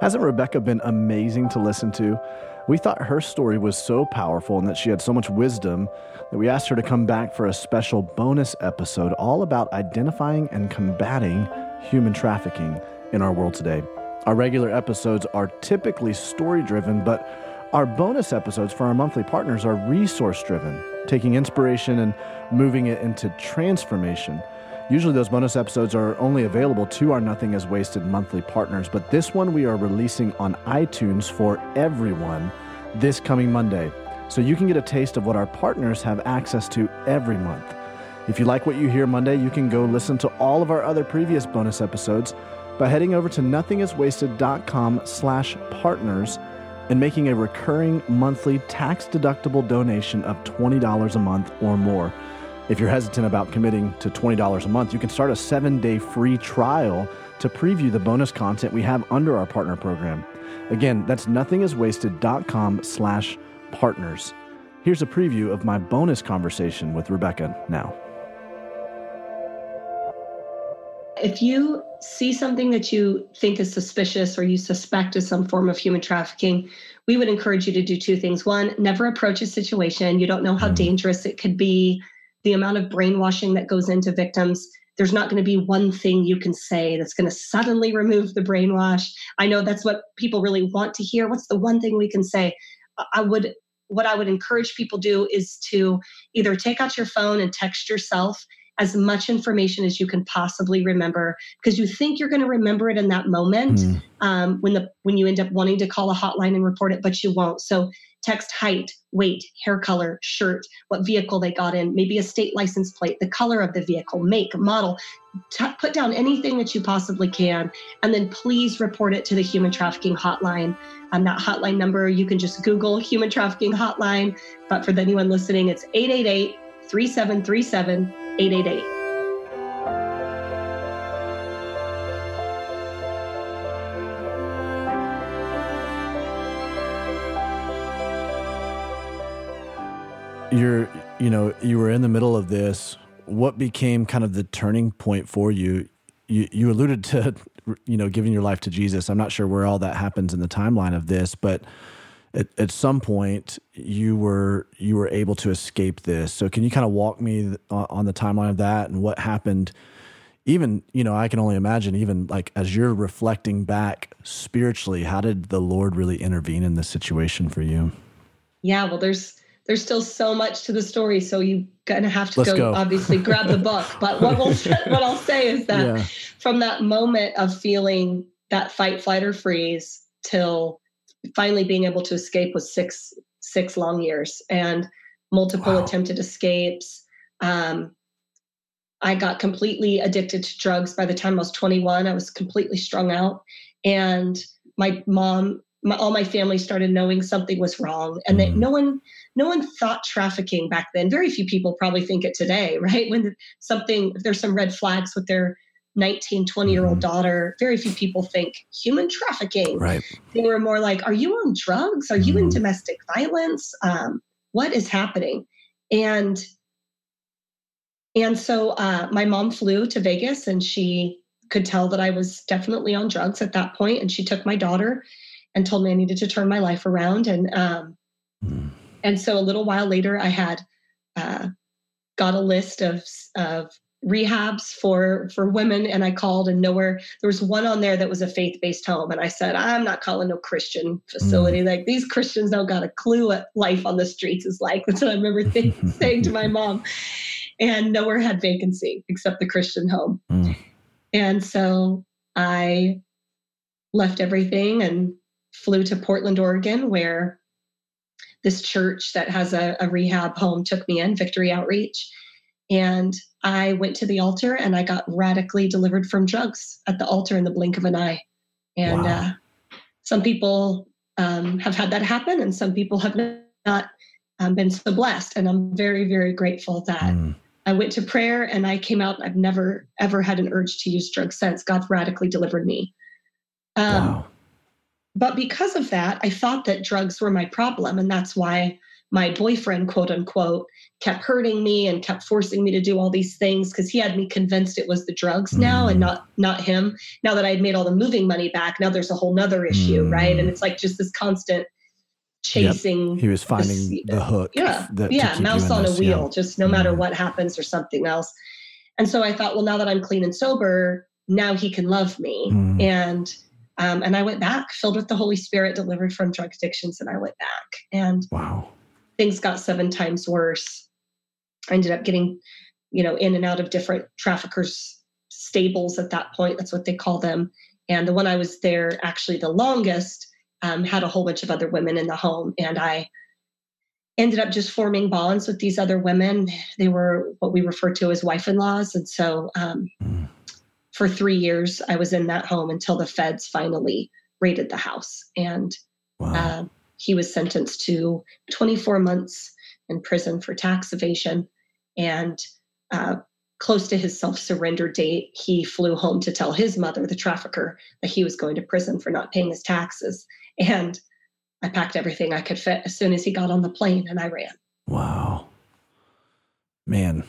Hasn't Rebecca been amazing to listen to? We thought her story was so powerful and that she had so much wisdom that we asked her to come back for a special bonus episode all about identifying and combating human trafficking in our world today. Our regular episodes are typically story driven, but our bonus episodes for our monthly partners are resource driven, taking inspiration and moving it into transformation. Usually, those bonus episodes are only available to our Nothing is Wasted monthly partners, but this one we are releasing on iTunes for everyone this coming Monday. So you can get a taste of what our partners have access to every month. If you like what you hear Monday, you can go listen to all of our other previous bonus episodes by heading over to nothingiswasted.com slash partners and making a recurring monthly tax-deductible donation of $20 a month or more. If you're hesitant about committing to $20 a month, you can start a seven day free trial to preview the bonus content we have under our partner program. Again, that's nothingiswasted.com slash partners. Here's a preview of my bonus conversation with Rebecca now.
If you see something that you think is suspicious or you suspect is some form of human trafficking, we would encourage you to do two things. One, never approach a situation. You don't know how mm. dangerous it could be the amount of brainwashing that goes into victims there's not going to be one thing you can say that's going to suddenly remove the brainwash. I know that's what people really want to hear. What's the one thing we can say? I would what i would encourage people do is to either take out your phone and text yourself as much information as you can possibly remember because you think you're going to remember it in that moment mm. um, when the when you end up wanting to call a hotline and report it but you won't so text height, weight, hair color, shirt, what vehicle they got in, maybe a state license plate, the color of the vehicle, make, model. T- put down anything that you possibly can, and then please report it to the human trafficking hotline. Um, that hotline number, you can just Google human trafficking hotline. But for anyone listening, it's 888 3737 888.
you're you know you were in the middle of this. What became kind of the turning point for you? You you alluded to you know giving your life to jesus. I'm not sure where all that happens in the timeline of this but at, at some point you were you were able to escape this so can you kind of walk me on the timeline of that and what happened even you know i can only imagine even like as you're reflecting back spiritually how did the lord really intervene in this situation for you
yeah well there's there's still so much to the story, so you're gonna have to go, go, obviously grab the book. <laughs> But what we'll what I'll say is that yeah. from that moment of feeling that fight, flight, or freeze till finally being able to escape was six six long years and multiple wow. attempted escapes. Um, I got completely addicted to drugs by the time I was 21. I was completely strung out, and my mom my, all my family started knowing something was wrong and that mm. no one no one thought trafficking back then very few people probably think it today <laughs> right when something if there's some red flags with their 19 20 year old mm. daughter very few people think human trafficking
right
they were more like are you on drugs are you in mm. domestic violence um, what is happening and and so uh, my mom flew to vegas and she could tell that i was definitely on drugs at that point. point and she took my daughter and told me I needed to turn my life around. And um, mm. and so a little while later, I had uh, got a list of of rehabs for for women and i called and nowhere there was one on there that was a faith-based home and i said i'm not calling no christian facility mm. like these christians don't got a clue what life on the streets is like that's what i remember <laughs> th- saying to my mom and nowhere had vacancy except the christian home mm. and so i left everything and flew to Portland, Oregon, where this church that has a, a rehab home took me in, Victory Outreach. And I went to the altar and I got radically delivered from drugs at the altar in the blink of an eye. And
Wow.
uh, some people um, have had that happen, and some people have not um, been so blessed. And I'm very, very grateful that
Mm.
I went to prayer and I came out. I've never, ever had an urge to use drugs since. God radically delivered me. Um,
wow.
but because of that, I thought that drugs were my problem. And that's why my boyfriend, quote unquote, kept hurting me and kept forcing me to do all these things because he had me convinced it was the drugs now
Mm.
and not not him. Now that I had made all the moving money back, now there's a whole nother issue,
Mm.
right? And it's like just this constant chasing.
He was finding
this-
the hook.
yeah,
that,
yeah, mouse on a
this, yeah.
wheel. Just no matter
Mm.
what happens or something else. And so I thought, well, now that I'm clean and sober, now he can love me.
Mm.
And um, and I went back, filled with the Holy Spirit, delivered from drug addictions, and I went back. And
Wow.
Things got seven times worse. I ended up getting, you know, in and out of different traffickers' stables at that point. That's what they call them. And the one I was there actually the longest um, had a whole bunch of other women in the home. And I ended up just forming bonds with these other women. They were what we refer to as wife in laws. And so um,
Mm.
for three years, I was in that home until the feds finally raided the house. And
Wow.
uh, he was sentenced to 24 months in prison for tax evasion. And uh, close to his self surrender date, he flew home to tell his mother, the trafficker, that he was going to prison for not paying his taxes. And I packed everything I could fit as soon as he got on the plane and I ran.
wow. Man.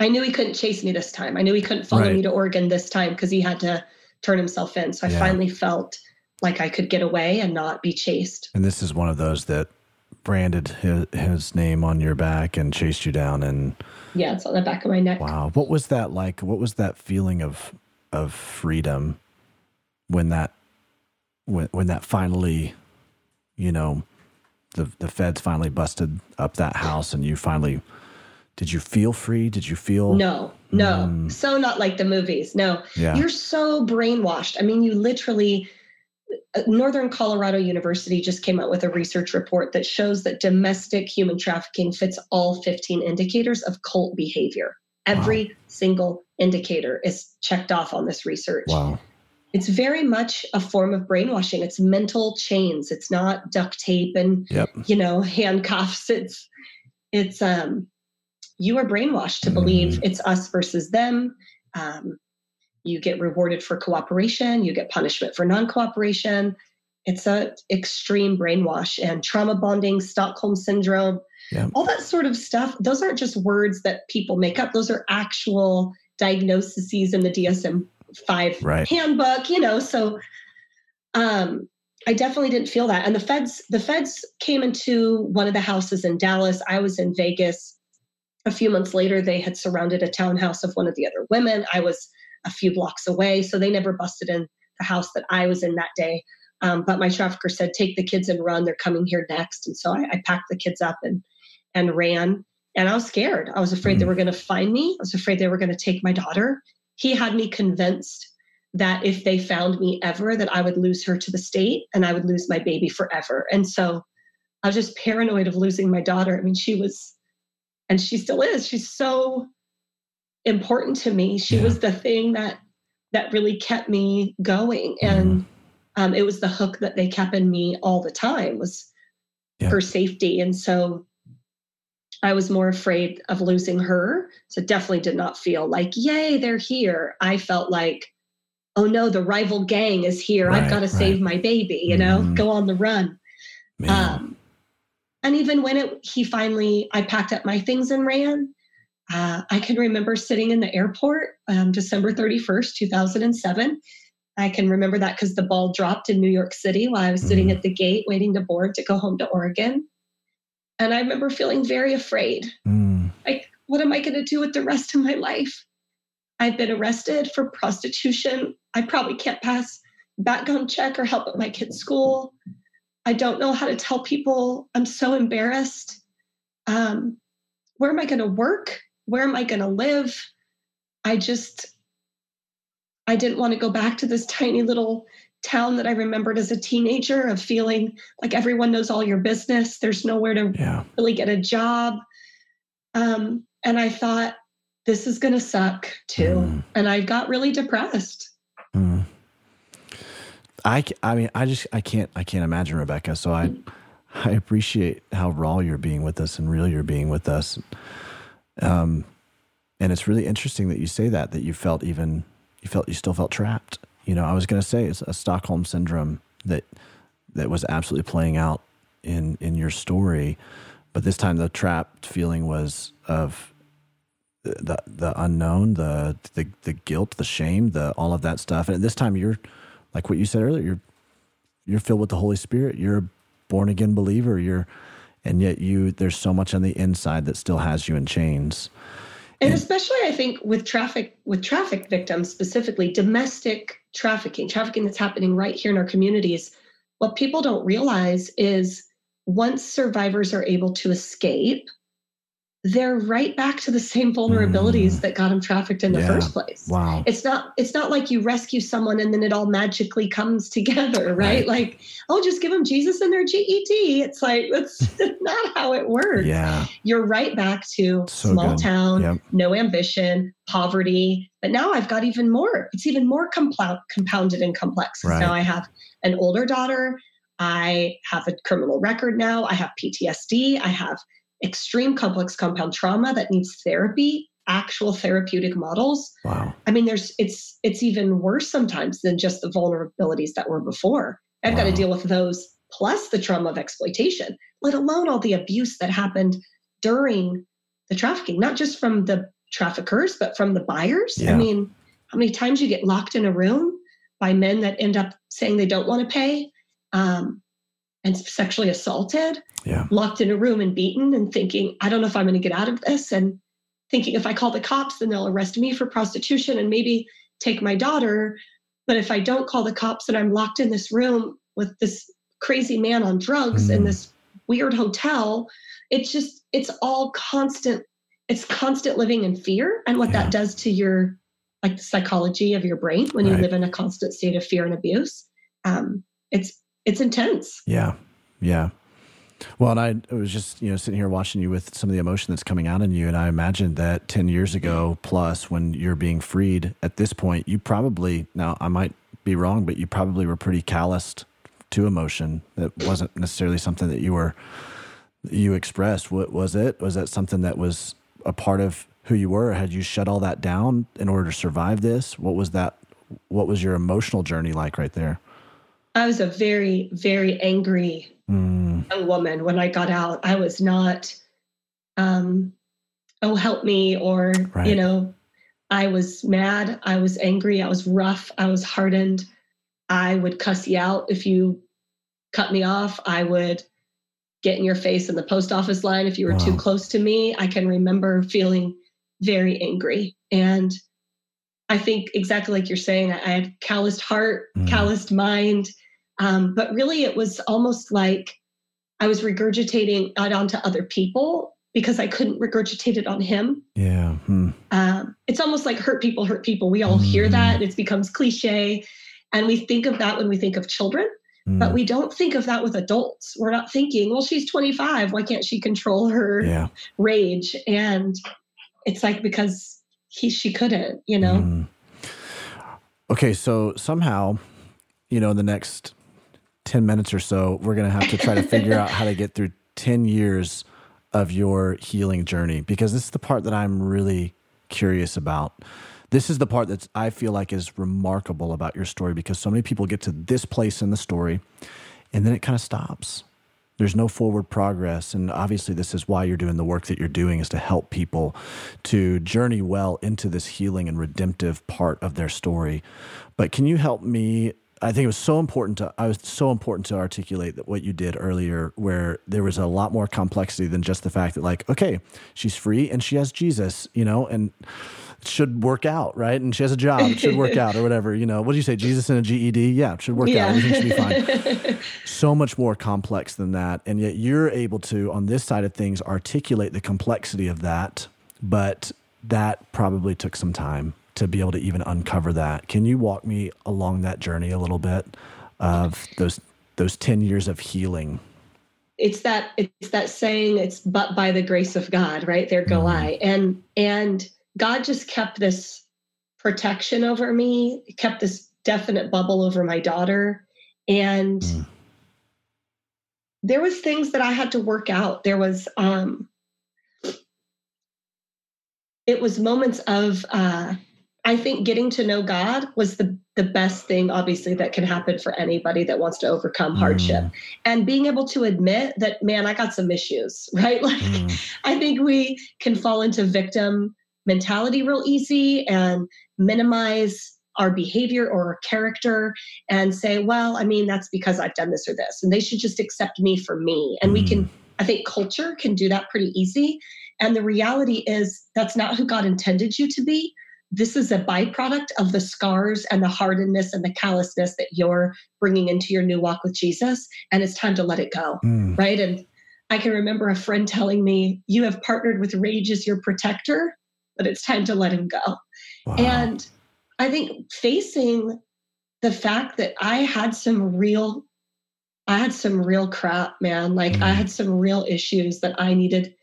I knew he couldn't chase me this time. I knew he couldn't follow
Right.
me to Oregon this time because he had to turn himself in. So I
Yeah.
finally felt like I could get away and not be chased.
And this is one of those that branded his, his name on your back and chased you down. And
Yeah, it's on the back of my neck.
wow, what was that like? What was that feeling of of freedom when that when when that finally, you know, the the feds finally busted up that house and you finally did you feel free? Did you feel
No, no.
Mm.
So not like the movies. No.
Yeah.
You're so brainwashed. I mean, you literally Northern Colorado University just came out with a research report that shows that domestic human trafficking fits all 15 indicators of cult behavior. Every single indicator is checked off on this research.
Wow.
It's very much a form of brainwashing. It's mental chains. It's not duct tape and
Yep.
you know handcuffs it's it's um you are brainwashed to believe
Mhm.
it's us versus them um you get rewarded for cooperation you get punishment for non-cooperation it's a extreme brainwash and trauma bonding stockholm syndrome
Yeah.
all that sort of stuff those aren't just words that people make up those are actual diagnoses in the dsm-5
Right.
handbook you know so um I definitely didn't feel that. And the feds, the feds came into one of the houses in Dallas. I was in Vegas. A few months later, they had surrounded a townhouse of one of the other women. I was a few blocks away, so they never busted in the house that I was in that day. Um, but my trafficker said, "Take the kids and run. They're coming here next." And so I, I packed the kids up and and ran. And I was scared. I was afraid they
Mhm.
were going to find me. I was afraid they were going to take my daughter. He had me convinced that if they found me ever that i would lose her to the state and i would lose my baby forever and so i was just paranoid of losing my daughter i mean she was and she still is she's so important to me she
Yeah.
was the thing that that really kept me going and um, it was the hook that they kept in me all the time was
Yeah.
her safety and so i was more afraid of losing her so it definitely did not feel like yay they're here i felt like oh no the rival gang is here
Right,
i've got to
right.
save my baby you know
Mhm.
go on the run
Man.
um, and even when it he finally i packed up my things and ran uh, i can remember sitting in the airport um, december 31st 2007 i can remember that because the ball dropped in new york city while i was sitting
Mhm.
at the gate waiting to board to go home to oregon. And i remember feeling very afraid.
Mm.
like what am i going to do with the rest of my life? I've been arrested for prostitution. I probably can't pass background check or help at my kid's school. I don't know how to tell people. I'm so embarrassed. Um, where am i going to work where am i going to live i just i didn't want to go back to this <laughs> tiny little town that i remembered as a teenager of feeling like everyone knows all your business there's nowhere to
Yeah.
really get a job. Um, and I thought, this is going to suck too. Mm. And I got really depressed. Mm.
I, I mean, I just, I can't, I can't imagine Rebecca. So I, I appreciate how raw you're being with us and real you're being with us. Um, and it's really interesting that you say that, that you felt even, you felt, you still felt trapped. You know, I was going to say it's a Stockholm syndrome that, that was absolutely playing out in, in your story. But this time the trapped feeling was of the the unknown, the the the guilt, the shame, the all of that stuff. And this time you're like what you said earlier, you're you're filled with the Holy Spirit. You're a born again believer. You're and yet you there's so much on the inside that still has you in chains.
And, especially I think with traffic with traffic victims specifically, domestic trafficking, trafficking that's happening right here in our communities, what people don't realize is once survivors are able to escape, they're right back to the same vulnerabilities mm. that got them trafficked in the yeah. first place.
Wow.
It's not it's not like you rescue someone and then it all magically comes <laughs> together, right? right. Like, oh, just give them Jesus and their GED. It's like <laughs> that's not how it works.
Yeah.
You're right back to so small good. town, yep. no ambition, poverty. But now I've got even more. It's even more compl- compounded and complex. Right. Now I have an older daughter. I have a criminal record now. I have PTSD. I have extreme complex compound trauma that needs therapy actual therapeutic models.
Wow.
I mean there's it's it's even worse sometimes than just the vulnerabilities that were before. I've wow. got to deal with those plus the trauma of exploitation let alone all the abuse that happened during the trafficking not just from the traffickers but from the buyers. Yeah. i mean how many times you get locked in a room by men that end up saying they don't want to pay? Um, and sexually assaulted
yeah.
locked in a room and beaten and thinking, I don't know if I'm going to get out of this. And thinking if I call the cops, then they'll arrest me for prostitution and maybe take my daughter. But if I don't call the cops and I'm locked in this room with this crazy man on drugs mm. in this weird hotel, it's just, it's all constant, it's constant living in fear and what yeah. that does to your, like the psychology of your brain when you live in a constant state of fear and abuse. Um, it's, it's intense.
Yeah. Yeah. Well, and I was just you know sitting here watching you with some of the emotion that's coming out in you, and I imagine that ten years ago plus, when you're being freed, at this point, you probably now I might be wrong, but you probably were pretty calloused to emotion. That wasn't necessarily something that you were you expressed. What was it? Was that something that was a part of who you were? Had you shut all that down in order to survive this? What was that? What was your emotional journey like right there?
I was a very, very angry mm. young woman when I got out. I was not, um, oh, help me, or, right. you know, I was mad. I was angry. I was rough. I was hardened. I would cuss you out if you cut me off. I would get in your face in the post office line if you were wow. too close to me. I can remember feeling very angry. And I think exactly like you're saying, I had calloused heart, mm. calloused mind. Um, but really, it was almost like I was regurgitating it onto other people because I couldn't regurgitate it on him.
Yeah. Hmm.
Um, it's almost like hurt people hurt people. We all mm. hear that. It becomes cliche. And we think of that when we think of children, mm. but we don't think of that with adults. We're not thinking, well, she's 25. Why can't she control her
yeah.
rage? And it's like because he, she couldn't, you know? Mm.
Okay. So somehow, you know, in the next 10 minutes or so, we're going to have to try to figure out how to get through 10 years of your healing journey because this is the part that I'm really curious about. This is the part that I feel like is remarkable about your story because so many people get to this place in the story and then it kind of stops. There's no forward progress. And obviously, this is why you're doing the work that you're doing is to help people to journey well into this healing and redemptive part of their story. But can you help me I think it was so important to I was so important to articulate that what you did earlier, where there was a lot more complexity than just the fact that like, okay, she's free and she has Jesus, you know, and it should work out, right? And she has a job, it should work out, or whatever, you know. What do you say, Jesus and a GED? Yeah, it should work yeah. out. Everything should be fine. <laughs> so much more complex than that, and yet you're able to, on this side of things, articulate the complexity of that, but that probably took some time to be able to even uncover that. Can you walk me along that journey a little bit of those those 10 years of healing?
It's that it's that saying it's but by the grace of God, right? There go mm. I. And and God just kept this protection over me, kept this definite bubble over my daughter. And mm. there was things that I had to work out. There was um it was moments of uh I think getting to know God was the the best thing obviously that can happen for anybody that wants to overcome hardship mm. and being able to admit that man I got some issues, <laughs> right? Like mm. I think we can fall into victim mentality real easy and minimize our behavior or our character and say, well, I mean, that's because I've done this or this, and they should just accept me for me. And mm. we can, I think culture can do that pretty easy. And the reality is that's not who God intended you to be. This is a byproduct of the scars and the hardness and the callousness that you're bringing into your new walk with Jesus. And it's time to let it go. Mm. Right. And I can remember a friend telling me, You have partnered with rage as your protector, but it's time to let him go. Wow. And I think facing the fact that I had some real, I had some real crap, man. Like mm. I had some real issues that I needed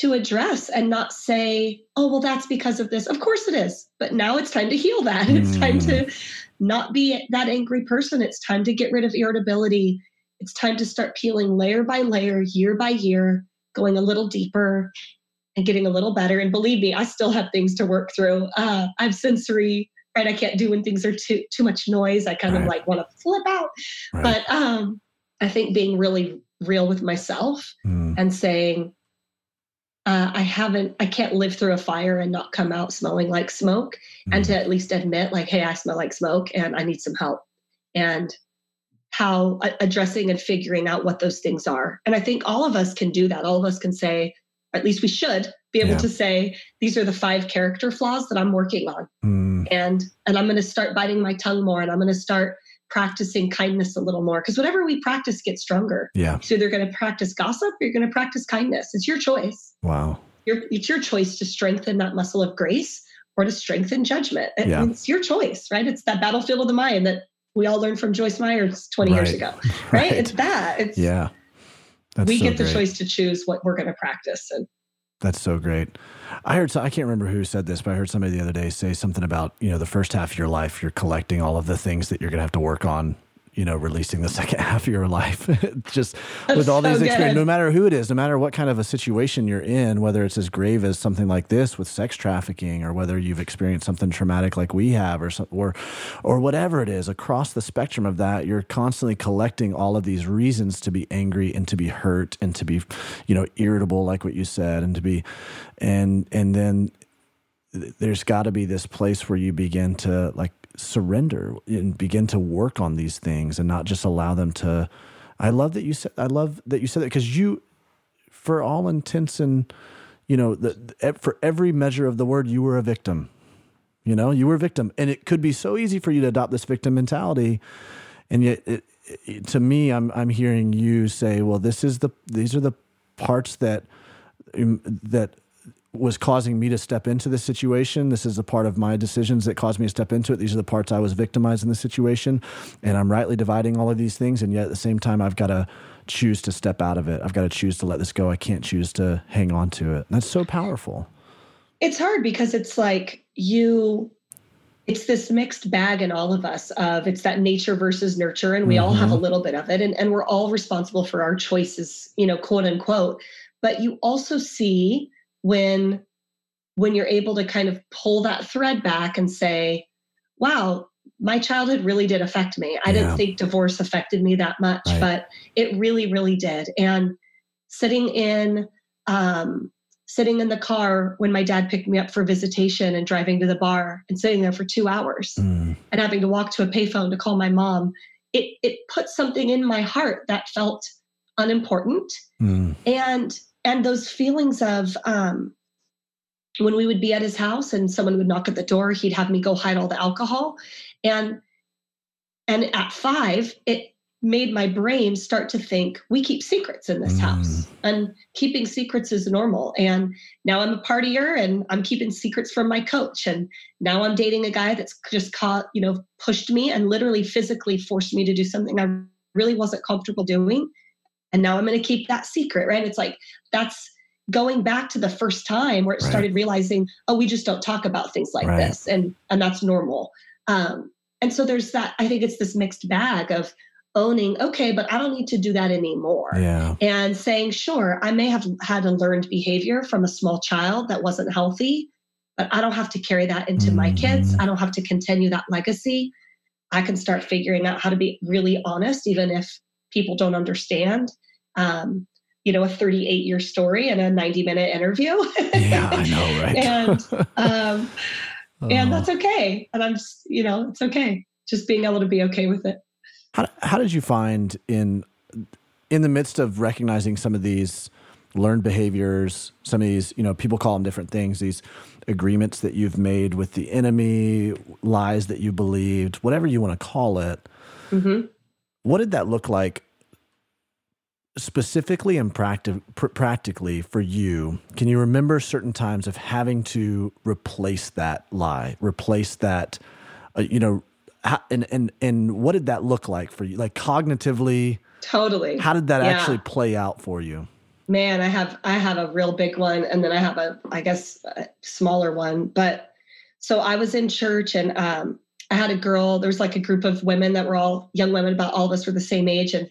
to address and not say, oh, well, that's because of this. Of course it is. But now it's time to heal that. Mm. <laughs> It's time to mm. not be that angry person. It's time to get rid of irritability. It's time to start peeling layer by layer, year by year, going a little deeper and getting a little better. And believe me, I still have things to work through. Uh, I have sensory, right? I can't do when things are too too much noise. I kind right. of like want to flip out. Right. But um, I think being really real with myself mm. and saying, uh, I haven't, I can't live through a fire and not come out smelling like smoke, mm. and to at least admit, like, hey, I smell like smoke and I need some help. And how uh, addressing and figuring out what those things are. And I think all of us can do that. All of us can say, at least we should be able yeah. to say these are the five character flaws that i'm working on mm. and and i'm going to start biting my tongue more and i'm going to start practicing kindness a little more because whatever we practice gets stronger
yeah
so they're going to practice gossip you're going to practice kindness it's your choice
wow
your, it's your choice to strengthen that muscle of grace or to strengthen judgment it, yeah. it's your choice right it's that battlefield of the mind that we all learned from joyce Meyers 20 right. years ago <laughs> right? right? it's that it's
yeah
that's we so get the great. choice to choose what we're going to practice. And
that's so great. I heard, I can't remember who said this, but I heard somebody the other day say something about, you know, the first half of your life, you're collecting all of the things that you're going to have to work on you know, releasing the second <laughs> half of your life. <laughs> Just That's with all these so experiences, no matter who it is, no matter what kind of a situation you're in, whether it's as grave as something like this with sex trafficking, or whether you've experienced something traumatic like we have, or or or whatever it is, across the spectrum of that, you're constantly collecting all of these reasons to be angry and to be hurt and to be, you know, irritable, like what you said, and to be, and and then there's got to be this place where you begin to like surrender and begin to work on these things and not just allow them to I love that you said I love that you said that because you for all intents and you know the, for every measure of the word you were a victim you know you were a victim. And it could be so easy for you to adopt this victim mentality. And yet it, it, to me I'm I'm hearing you say well this is the these are the parts that um, that was causing me to step into the situation. This is a part of my decisions that caused me to step into it. These are the parts I was victimized in the situation. And I'm rightly dividing all of these things. And yet at the same time, I've got to choose to step out of it. I've got to choose to let this go. I can't choose to hang on to it. That's so powerful.
It's hard because it's like you, it's this mixed bag in all of us of it's that nature versus nurture. And we mm-hmm. all have a mm-hmm. little bit of it. And, and we're all responsible for our choices, you know, quote unquote. But you also see, when when you're able to kind of pull that thread back and say wow my childhood really did affect me i yeah. didn't think divorce affected me that much right. but it really really did and sitting in um, sitting in the car when my dad picked me up for visitation and driving to the bar and sitting there for two hours mm. and having to walk to a payphone to call my mom it it put something in my heart that felt unimportant mm. and and those feelings of um, when we would be at his house and someone would knock at the door he'd have me go hide all the alcohol. And and at five it made my brain start to think we keep secrets in this mm. house and keeping secrets is normal. And now i'm a partier and i'm keeping secrets from my coach. And now i'm dating a guy that's just caught you know pushed me and literally physically forced me to do something i really wasn't comfortable doing and now i'm going to keep that secret right it's like that's going back to the first time where it
Right.
started realizing, oh, we just don't talk about things like
Right.
this, and and that's normal. Um, and so there's that. I think it's this mixed bag of owning, okay, but I don't need to do that anymore
Yeah.
and saying, sure, I may have had a learned behavior from a small child that wasn't healthy, but I don't have to carry that into my kids.
Mhm.
I don't have to continue that legacy. I can start figuring out how to be really honest, even if people don't understand. Um, you know, a 38 year story and a 90 minute interview. <laughs>
Yeah, I know, right?
and <laughs> um, and
Oh.
that's okay. And I'm just, you know, it's okay. Just being able to be okay with it.
How, how did you find in in the midst of recognizing some of these learned behaviors, some of these, you know, people call them different things, these agreements that you've made with the enemy, lies that you believed, whatever you want to call it.
hmm
What did that look like specifically and practi- pr- practically for you? Can you remember certain times of having to replace that lie, replace that, uh, you know, how, and, and, and what did that look like for you? Like cognitively,
Totally.
how did that
Yeah.
actually play out for you?
Man, I have I have a real big one, and then I have a I guess a smaller one. But so I was in church, and um, I had a girl. There was like a group of women that were all young women. About all of us were the same age, and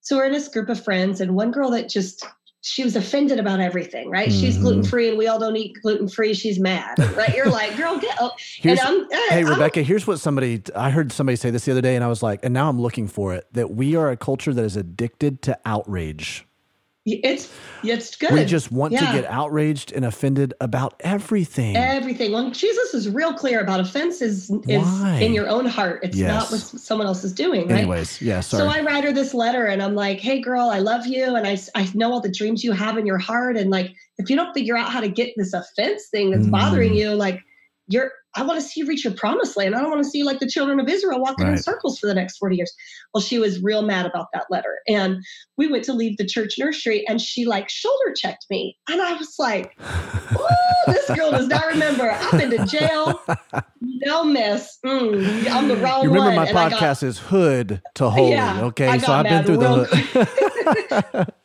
so we're in this group of friends. And one girl that just she was offended about everything. Right? She's
Mhm.
gluten free, and we all don't eat gluten free. She's mad. Right? You're like, girl, get up. <laughs>
Here's,
and I'm
hey,
I'm-
Rebecca, here's what somebody, I heard somebody say this the other day, and I was like, and now I'm looking for it that we are a culture that is addicted to outrage.
It's it's good.
We just want
Yeah.
to get outraged and offended about everything.
Everything. Well, Jesus is real clear about offense is, is in your own heart. It's
Yes.
not what someone else is doing, right?
Anyways, yeah,
So. I write her this letter and I'm like, hey, girl, I love you. And I I know all the dreams you have in your heart. And like, if you don't figure out how to get this offense thing that's
Mm.
bothering you, like, you're, I want to see you reach your promised land. I don't want to see like the children of Israel walking in circles for the next 40 years. Well, she was real mad about that letter. And we went to leave the church nursery and she like shoulder checked me. And I was like, this girl does not remember. I've been to jail. No, miss. Mm, I'm the wrong
you remember
one.
my
I got-
podcast is Hood to Holy,
Yeah,
okay? So I've been through the hood. <laughs>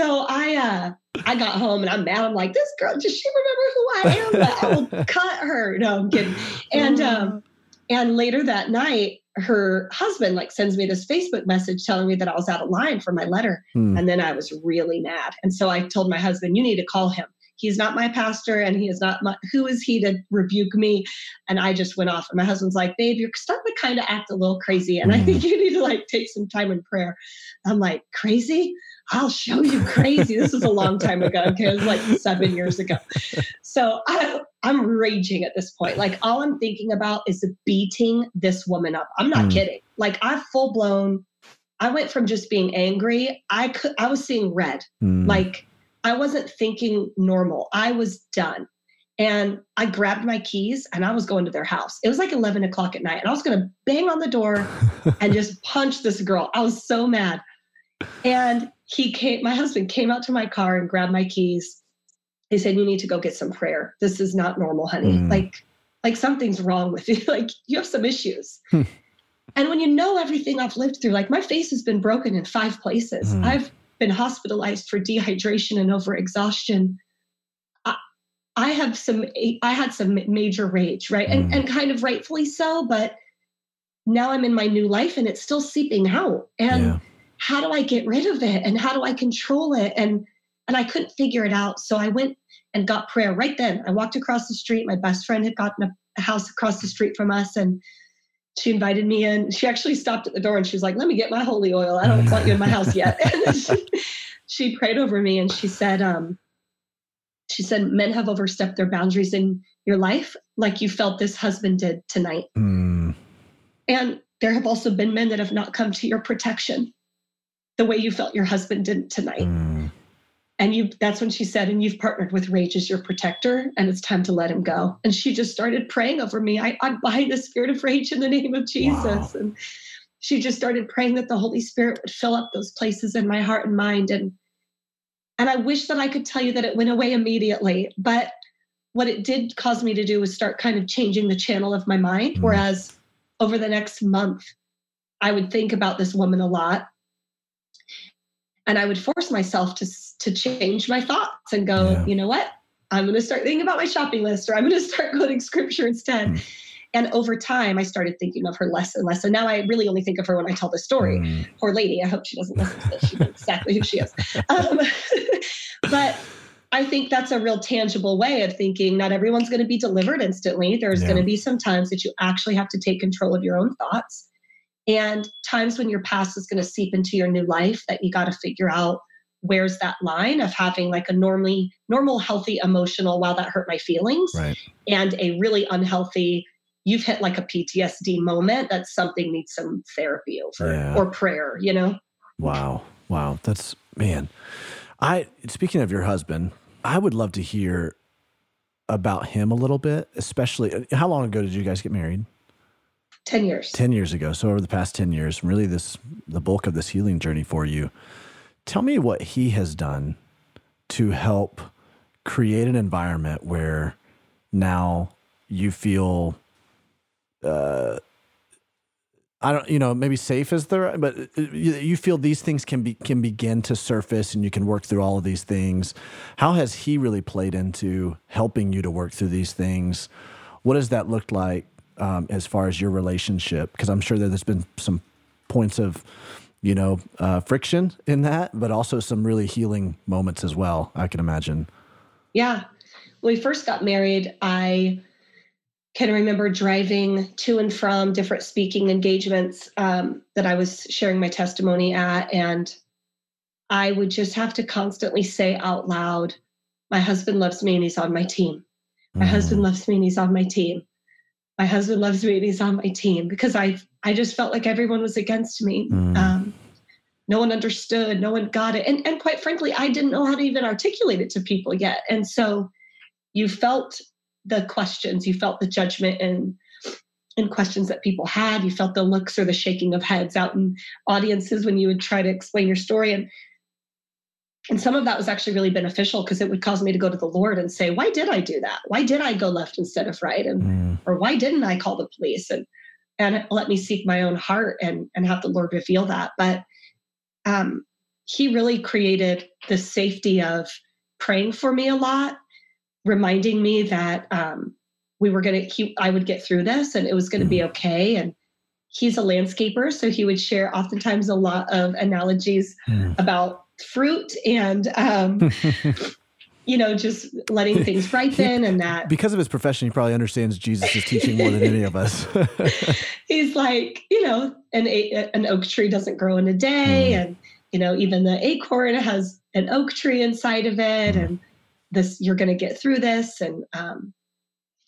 So I uh I got home and I'm mad. I'm like, this girl, does she remember who I am? I will <laughs> cut her. No, I'm kidding. And um and later that night, her husband like sends me this Facebook message telling me that I was out of line for my letter.
Hmm.
And then I was really mad. And so I told my husband, you need to call him. He's not my pastor and he is not my who is he to rebuke me? And I just went off. And my husband's like, babe, you're starting to kind of act a little crazy. And I
Mhm.
think you need to like take some time in prayer. I'm like, crazy? I'll show you crazy. this was a long time ago. Okay. It was like seven years ago. So I, I'm raging at this point. Like all I'm thinking about is beating this woman up. I'm not
Mm.
kidding. Like I full blown, I went from just being angry. I could, I was seeing red.
Hmm.
Like I wasn't thinking normal. I was done. And I grabbed my keys and I was going to their house. It was like 11 o'clock at night. And I was going to bang on the door <laughs> and just punch this girl. I was so mad. And he came, my husband came out to my car and grabbed my keys. He said, You need to go get some prayer. This is not normal, honey.
Mm.
Like, like something's wrong with you. <laughs> Like you have some issues.
Hmm.
and when you know everything I've lived through, like my face has been broken in five places.
Mm.
I've been hospitalized for dehydration and overexhaustion. I, I have some, I had some major rage, right? And,
Mm.
and kind of rightfully so, but now I'm in my new life and it's still seeping out. And
yeah.
How do I get rid of it? And how do I control it? And, and I couldn't figure it out. So I went and got prayer right then. I walked across the street. My best friend had gotten a, house across the street from us and she invited me in. She actually stopped at the door and she was like, let me get my holy oil. I don't want you in my house yet. <laughs> And she, she prayed over me and she said, um, she said, men have overstepped their boundaries in your life like you felt this husband did tonight.
Hmm.
And there have also been men that have not come to your protection the way you felt your husband didn't tonight.
Hmm.
And you that's when she said, and you've partnered with Rage as your protector, and it's time to let him go. And she just started praying over me. I, I bind the spirit of rage in the name of Jesus.
Wow.
And she just started praying that the Holy Spirit would fill up those places in my heart and mind. And and I wish that I could tell you that it went away immediately. But what it did cause me to do was start kind of changing the channel of my mind.
Mm.
Whereas over the next month, I would think about this woman a lot. And I would force myself to to change my thoughts and go, yeah. you know what? I'm going to start thinking about my shopping list, or I'm going <laughs> to start quoting scripture instead. Mm. And over time, I started thinking of her less and less. And now I really only think of her when I tell the story. Mm. Poor lady. I hope she doesn't listen to this. She knows exactly who she is. Um, <laughs> but I think that's a real tangible way of thinking. Not everyone's going to be delivered instantly. There's yeah. going to be some times that you actually have to take control of your own thoughts and times when your past is going to seep into your new life that you got to figure out where's that line of having like a normally normal healthy emotional wow that hurt my feelings right. and a really unhealthy you've hit like a PTSD moment that something needs some therapy over yeah. or prayer, you know?
Wow. Wow. That's man. I speaking of your husband, I would love to hear about him a little bit, especially uh, how long ago did you guys get married?
10 years
10 years ago so over the past 10 years really this the bulk of this healing journey for you tell me what he has done to help create an environment where now you feel uh I don't, you know, maybe safe is the, right, but you feel these things can be can begin to surface, and you can work through all of these things. How has he really played into helping you to work through these things? What has that looked like um, as far as your relationship? Because I'm sure that there's been some points of, you know, uh, friction in that, but also some really healing moments as well. I can imagine.
Yeah, when we first got married, I can remember driving to and from different speaking engagements um, that I was sharing my testimony at, and I would just have to constantly say out loud, "My husband loves me, and he's on my team. My mm. husband loves me, and he's on my team." My husband loves me and he's on my team because I I just felt like everyone was against me. Mm. Um, no one understood, no one got it, and and quite frankly, I didn't know how to even articulate it to people yet. And so, you felt the questions, you felt the judgment and and questions that people had. You felt the looks or the shaking of heads out in audiences when you would try to explain your story. And and some of that was actually really beneficial because it would cause me to go to the lord and say why did i do that why did i go left instead of right and mm. or why didn't i call the police and and let me seek my own heart and and have the lord reveal that but um he really created the safety of praying for me a lot reminding me that um we were going to i would get through this and it was going to mm. be okay and he's a landscaper so he would share oftentimes a lot of analogies mm. about fruit and um, <laughs> you know just letting things ripen and that
because of his profession he probably understands jesus' is teaching more than any of us <laughs>
he's like you know an an oak tree doesn't grow in a day mm. and you know even the acorn has an oak tree inside of it mm. and this you're going to get through this and um,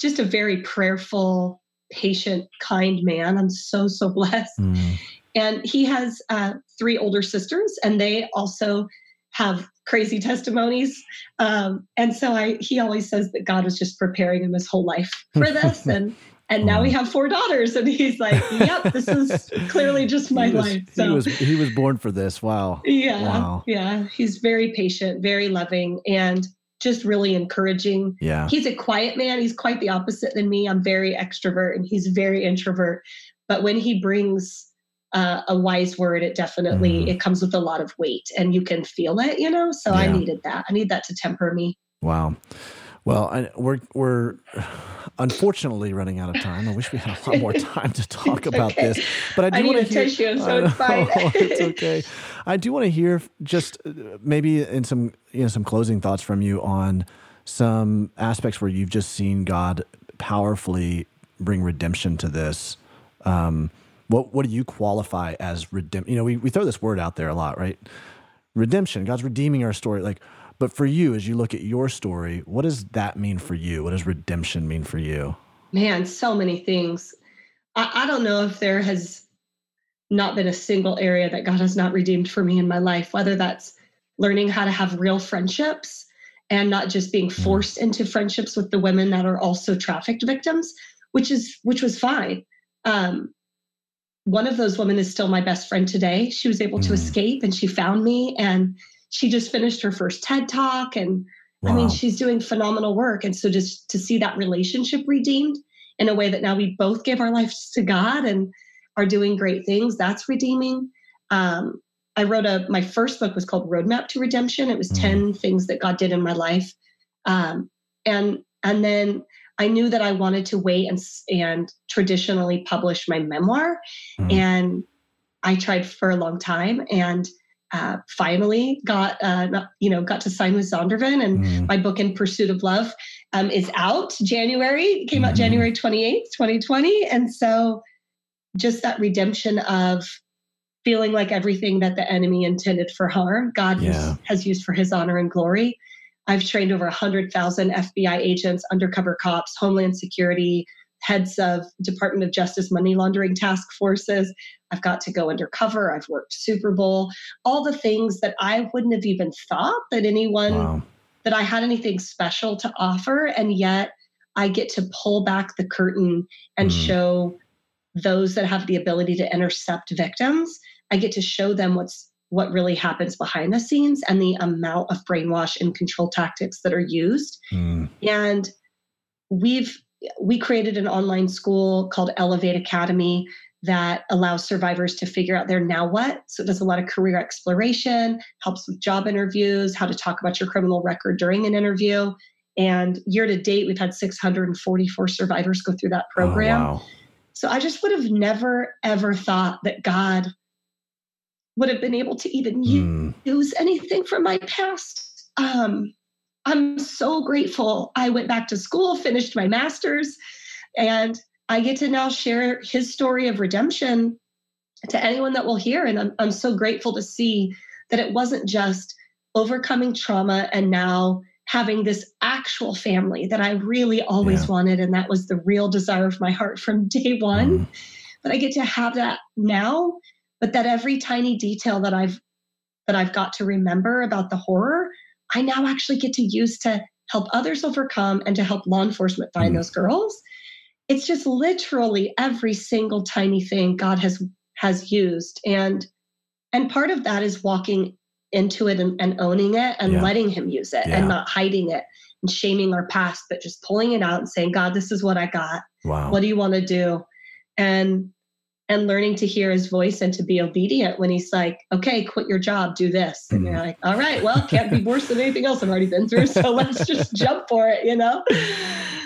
just a very prayerful patient kind man i'm so so blessed mm. And he has uh, three older sisters, and they also have crazy testimonies. Um, and so I, he always says that God was just preparing him his whole life for this. <laughs> and and now we have four daughters, and he's like, "Yep, this is clearly <laughs> just my
was,
life."
So, he was he was born for this. Wow.
Yeah. Wow. Yeah. He's very patient, very loving, and just really encouraging.
Yeah.
He's a quiet man. He's quite the opposite than me. I'm very extrovert, and he's very introvert. But when he brings uh, a wise word it definitely mm. it comes with a lot of weight and you can feel it you know? So yeah. i needed that. I need that to temper me.
Wow. Well I, we're we're unfortunately running out of time. I wish we had a lot more time to talk <laughs> about okay. this but i do want to hear
tissue, so <laughs> it's fine
it's okay. I do want to hear just uh, maybe in some you know some closing thoughts from you on some aspects where you've just seen god powerfully bring redemption to this. Um, what what do you qualify as redemption? You know, we, we throw this word out there a lot, right? Redemption. God's redeeming our story. Like, but for you, as you look at your story, what does that mean for you? What does redemption mean for you?
Man, so many things. I, I don't know if there has not been a single area that God has not redeemed for me in my life, whether that's learning how to have real friendships and not just being mm. forced into friendships with the women that are also trafficked victims, which is which was fine. Um, one of those women is still my best friend today. She was able mm. to escape and she found me and she just finished her first TED talk. And wow. I mean, she's doing phenomenal work. And so just to see that relationship redeemed in a way that now we both give our lives to God and are doing great things, that's redeeming. Um, I wrote a my first book was called Roadmap to Redemption. It was mm. 10 things that God did in my life. Um, and and then I knew that I wanted to wait and and traditionally publish my memoir. Mm. And I tried for a long time and uh, finally got uh, you know got to sign with Zondervan and mm. my book in Pursuit of Love um, is out January it came mm. out mm-hmm. January 28th 2020 and so just that redemption of feeling like everything that the enemy intended for harm God yeah. has used for his honor and glory I've trained over 100,000 FBI agents undercover cops Homeland Security heads of Department of Justice money laundering task forces. I've got to go undercover. I've worked Super Bowl, all the things that I wouldn't have even thought that anyone, wow. that I had anything special to offer. And yet I get to pull back the curtain and mm. show those that have the ability to intercept victims. I get to show them what's what really happens behind the scenes and the amount of brainwash and control tactics that are used. Mm. And we've we created an online school called Elevate Academy that allows survivors to figure out their now what. So it does a lot of career exploration, helps with job interviews, how to talk about your criminal record during an interview. And year to date, we've had 644 survivors go through that program. Oh, wow. So I just would have never, ever thought that God would have been able to even mm. use anything from my past. Um, I'm so grateful. I went back to school, finished my master's, and I get to now share his story of redemption to anyone that will hear. And I'm, I'm so grateful to see that it wasn't just overcoming trauma and now having this actual family that I really always yeah. wanted. And that was the real desire of my heart from day one. Mm. But I get to have that now, but that every tiny detail that I've that I've got to remember about the horror I now actually get to use to help others overcome and to help law enforcement find mm. those girls. It's just literally every single tiny thing God has has used. And and part of that is walking into it and, and owning it and yeah. letting him use it yeah. and not hiding it and shaming our past, but just pulling it out and saying, God, this is what I got. Wow. What do you want to do? And and learning to hear his voice and to be obedient when he's like, okay, quit your job, do this. And you're mm. like, all right, well, can't be worse than anything else I've already been through. So <laughs> let's just jump for it, you know?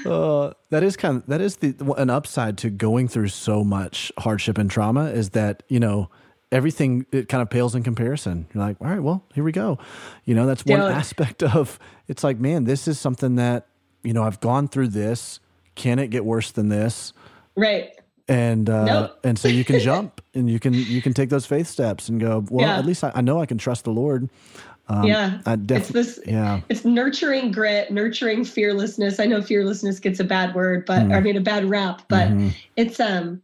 Uh, that is kind of, that is the, an upside to going through so much hardship and trauma is that, you know, everything, it kind of pales in comparison. You're like, all right, well, here we go. You know, that's one Dude. aspect of, it's like, man, this is something that, you know, I've gone through this. Can it get worse than this?
Right
and uh, nope. and so you can jump <laughs> and you can you can take those faith steps and go well yeah. at least I, I, know I can trust the Lord.
Um, yeah, I def- it's this. Yeah, it's nurturing grit, nurturing fearlessness. I know fearlessness gets a bad word, but mm. I mean a bad rap, but mm-hmm. it's um,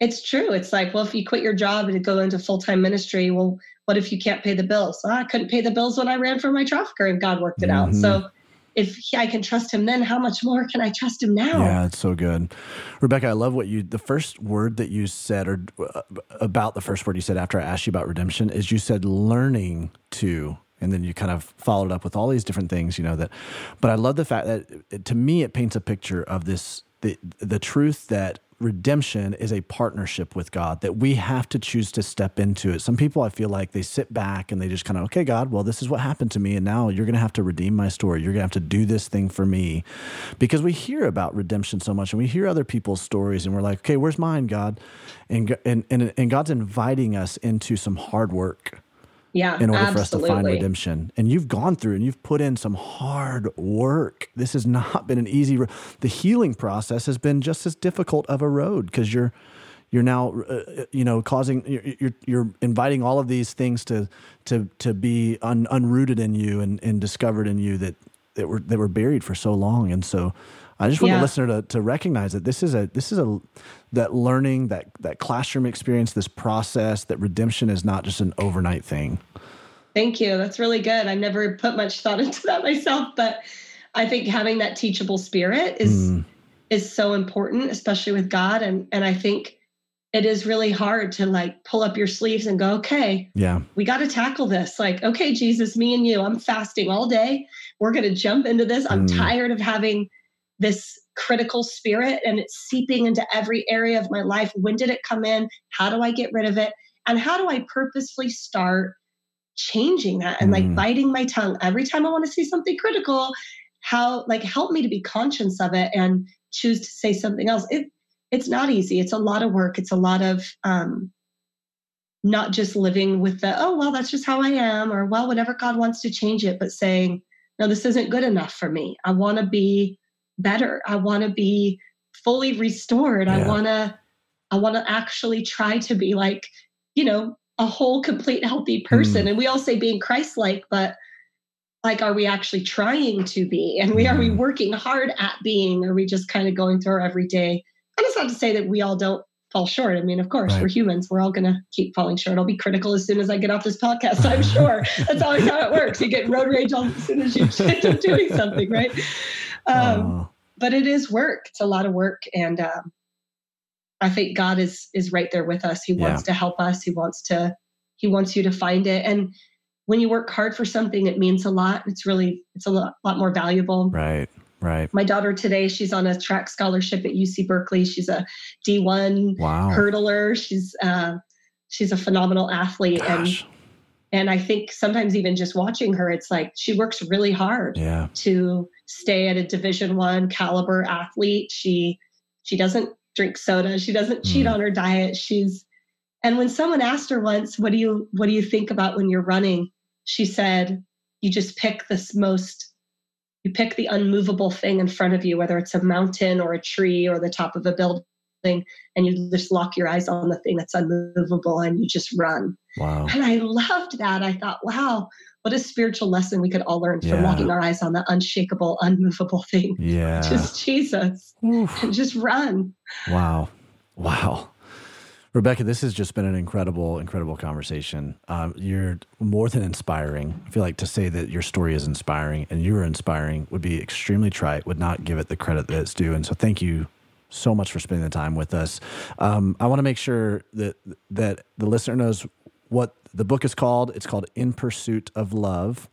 it's true. It's like well, if you quit your job and go into full time ministry, well, what if you can't pay the bills? I couldn't pay the bills when I ran for my trafficker, and God worked it mm-hmm. out. So if I can trust him then, how much more can I trust him now?
Yeah, it's so good. Rebecca, I love what you, the first word that you said, or uh, about the first word you said after I asked you about redemption, is you said learning to. And then you kind of followed up with all these different things, you know, that, but I love the fact that to me, it paints a picture of this, the, the truth that redemption is a partnership with God that we have to choose to step into it. Some people I feel like they sit back and they just kind of, okay, God, well, this is what happened to me. And now you're going to have to redeem my story. You're going to have to do this thing for me. Because we hear about redemption so much and we hear other people's stories and we're like, okay, where's mine, God? And, and, and, and God's inviting us into some hard work
yeah,
in order
absolutely.
for us to find redemption. And you've gone through and you've put in some hard work. This has <laughs> not been an easy. Ro- the healing process has been just as difficult of a road because you're you're now uh, you know causing you're, you're inviting all of these things to to to be un, unrooted in you and, and discovered in you that that were that were buried for so long. And so I just want yeah. the listener to, to recognize that this is a this is a that learning that that classroom experience, this process, that redemption is not just an overnight thing.
Thank you. That's really good. I never put much thought <laughs> into that myself, but I think having that teachable spirit is mm. is so important, especially with God. And and I think it is really hard to like pull up your sleeves and go, okay,
yeah,
we got to tackle this. Like, okay, Jesus, me and you, I'm fasting all day. We're gonna jump into this. I'm mm. tired of having this critical spirit and it's seeping into every area of my life. When did it come in? How do I get rid of it? And how do I purposefully start changing that and mm. like biting my tongue every time I want to say something critical. How like help me to be conscious of it and choose to say something else. It it's not easy. It's a lot of work. It's a lot of um, not just living with the oh well that's just how I am or well whatever God wants to change it, but saying no this isn't good enough for me. I want to be better. I want to be fully restored. Yeah. I want to I want to actually try to be like you know a whole complete healthy person mm. and we all say being christ-like but like are we actually trying to be and we mm. are we mm-hmm. working hard at being or are we just kind of going through our everyday and it's not to say that we all don't fall short i mean of course right. we're humans we're all going to keep falling short i'll be critical as soon as i get off this podcast i'm sure <laughs> that's always how it works you get road rage all as soon as you <laughs> end up doing something right um, oh. but it is work it's a lot of work and um, I think God is is right there with us. He wants yeah. to help us. He wants to he wants you to find it. And when you work hard for something, it means a lot. It's really it's a lot, lot more valuable.
Right. Right.
My daughter today, she's on a track scholarship at UC Berkeley. She's a D1 wow. hurdler. She's uh, she's a phenomenal athlete Gosh. and and I think sometimes even just watching her, it's like she works really hard
yeah.
to stay at a Division One caliber athlete. She she doesn't drink soda. She doesn't cheat mm. on her diet. She's and when someone asked her once, "What do you what do you think about when you're running?" She said, "You just pick this most you pick the unmovable thing in front of you, whether it's a mountain or a tree or the top of a building, and you just lock your eyes on the thing that's unmovable and you just run."
Wow.
And I loved that. I thought, "Wow, what a spiritual lesson we could all learn yeah. from locking our eyes on the unshakable, unmovable <laughs> thing.
Yeah.
Just Jesus. Oof. And just run.
Wow. Wow. Rebecca, this has just been an incredible, incredible conversation. Um, you're more than inspiring. I feel like to say that your story is inspiring and you're inspiring would be extremely trite, would not give it the credit that it's due. And so thank you so much for spending the time with us. Um, I want to make sure that that the listener knows what the book is called. It's called In Pursuit of Love.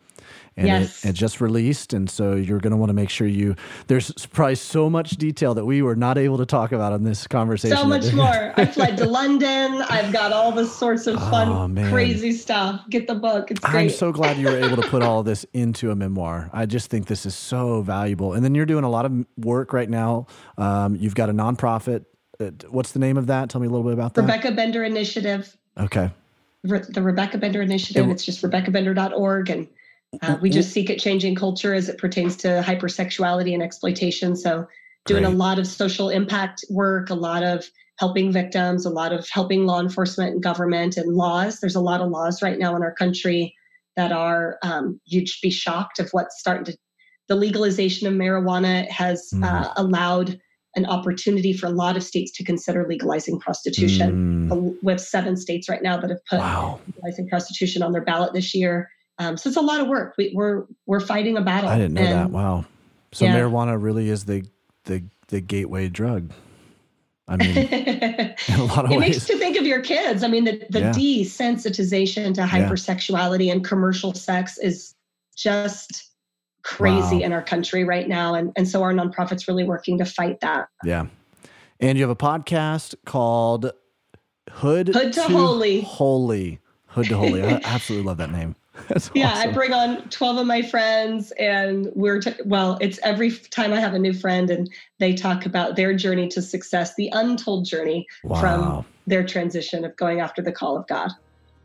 And yes. it, it just released. And so you're going to want to make sure you, there's probably so much detail that we were not able to talk about in this conversation.
So much more. <laughs> I fled to London. I've got all the sorts of fun, oh, crazy stuff. Get the book. It's great.
I'm so glad you were able to put all this into a memoir. I just think this is so valuable. And then you're doing a lot of work right now. Um, you've got a nonprofit. Uh, what's the name of that? Tell me a little bit about that.
Rebecca Bender Initiative.
Okay
the Rebecca Bender Initiative. It's just RebeccaBender.org. And uh, we just seek at changing culture as it pertains to hypersexuality and exploitation. So, doing Great. a lot of social impact work, a lot of helping victims, a lot of helping law enforcement and government and laws. There's a lot of laws right now in our country that are, um, you'd be shocked of what's starting to, the legalization of marijuana has mm. uh, allowed an opportunity for a lot of states to consider legalizing prostitution. Mm. We have seven states right now that have put wow. legalizing prostitution on their ballot this year. Um, so it's a lot of work. We, are we're, we're fighting a battle.
I didn't know and, that. Wow. So yeah. marijuana really is the the the gateway drug. I mean, <laughs> in a lot of
it
ways.
makes you think of your kids. I mean, the, the yeah. desensitization to hypersexuality yeah. and commercial sex is just crazy wow. in our country right now. And, and so our nonprofit's really working to fight that.
Yeah. And you have a podcast called Hood,
Hood to, to Holy.
Holy. Hood to Holy. I <laughs> absolutely love that name. <laughs>
That's yeah, awesome. I bring on 12 of my friends, and we're, t- well, it's every time I have a new friend, and they talk about their journey to success, the untold journey wow. from their transition of going after the call of God.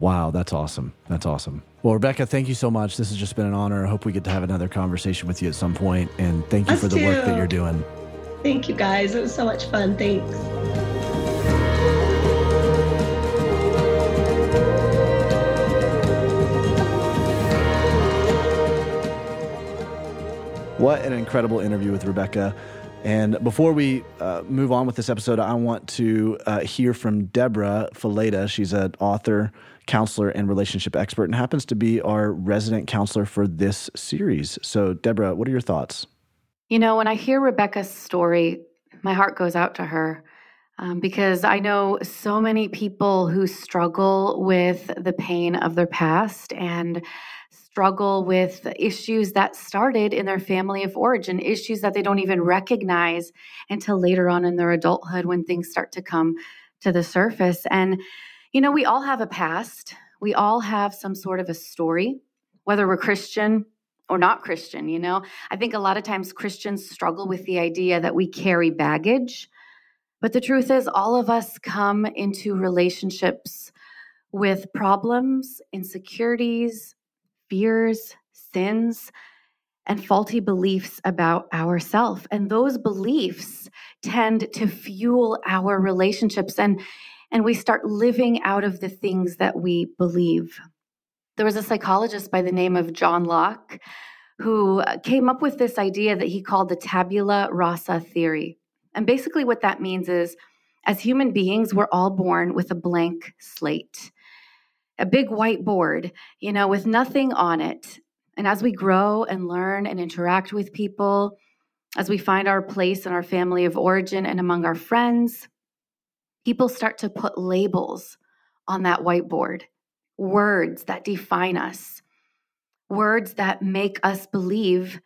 Wow, that's awesome. That's awesome. Well, Rebecca, thank you so much. This has just been an honor. I hope we get to have another conversation with you at some point. And thank you Us for the too. work that you're doing.
Thank you, guys. It was so much fun. Thanks.
What an incredible interview with Rebecca. And before we uh, move on with this episode, I want to uh, hear from Debra Fileta. She's an author, counselor, and relationship expert, and happens to be our resident counselor for this series. So, Debra, what are your thoughts?
You know, when I hear Rebecca's story, my heart goes out to her um, because I know so many people who struggle with the pain of their past and struggle with issues that started in their family of origin, issues that they don't even recognize until later on in their adulthood when things start to come to the surface. And you know, we all have a past. We all have some sort of a story, whether we're Christian or not Christian, you know? I think a lot of times Christians struggle with the idea that we carry baggage. But the truth is, all of us come into relationships with problems, insecurities, fears, sins, and faulty beliefs about ourselves. And those beliefs tend to fuel our relationships and and we start living out of the things that we believe. There was a psychologist by the name of John Locke who uh, came up with this idea that he called the tabula rasa theory. And basically, what that means is as human beings, we're all born with a blank slate, a big whiteboard, you know, with nothing on it. And as we grow and learn and interact with people, as we find our place in our family of origin and among our friends, people start to put labels on that whiteboard, words that define us, words that make us believe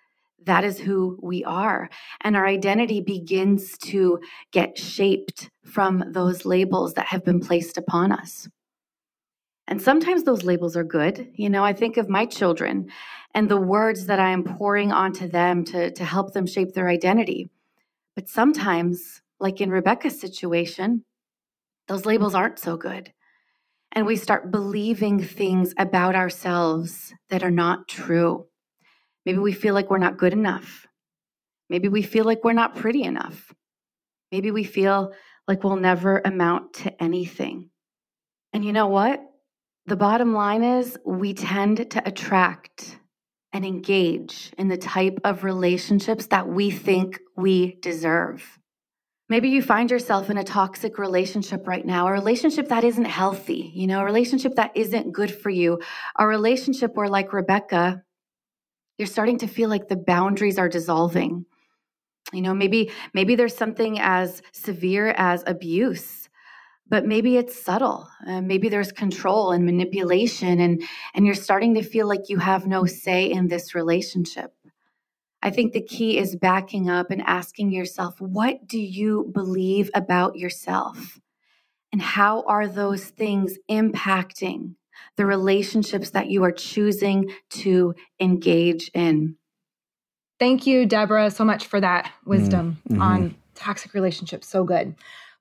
that is who we are. And our identity begins to get shaped from those labels that have been placed upon us. And sometimes those labels are good. You know, I think of my children and the words that I am pouring onto them to, to help them shape their identity. But sometimes, like in Rebecca's situation, those labels aren't so good. And we start believing things about ourselves that are not true. Maybe we feel like we're not good enough. Maybe we feel like we're not pretty enough. Maybe we feel like we'll never amount to anything. And you know what? The bottom line is we tend to attract and engage in the type of relationships that we think we deserve. Maybe you find yourself in a toxic relationship right now, a relationship that isn't healthy, you know, a relationship that isn't good for you, a relationship where, like Rebecca, you're starting to feel like the boundaries are dissolving. You know, maybe maybe there's something as severe as abuse but maybe it's subtle uh, maybe there's control and manipulation and and you're starting to feel like you have no say in this relationship i think the key is backing up and asking yourself what do you believe about yourself and how are those things impacting the relationships that you are choosing to engage in
thank you debra so much for that wisdom mm-hmm. on toxic relationships so good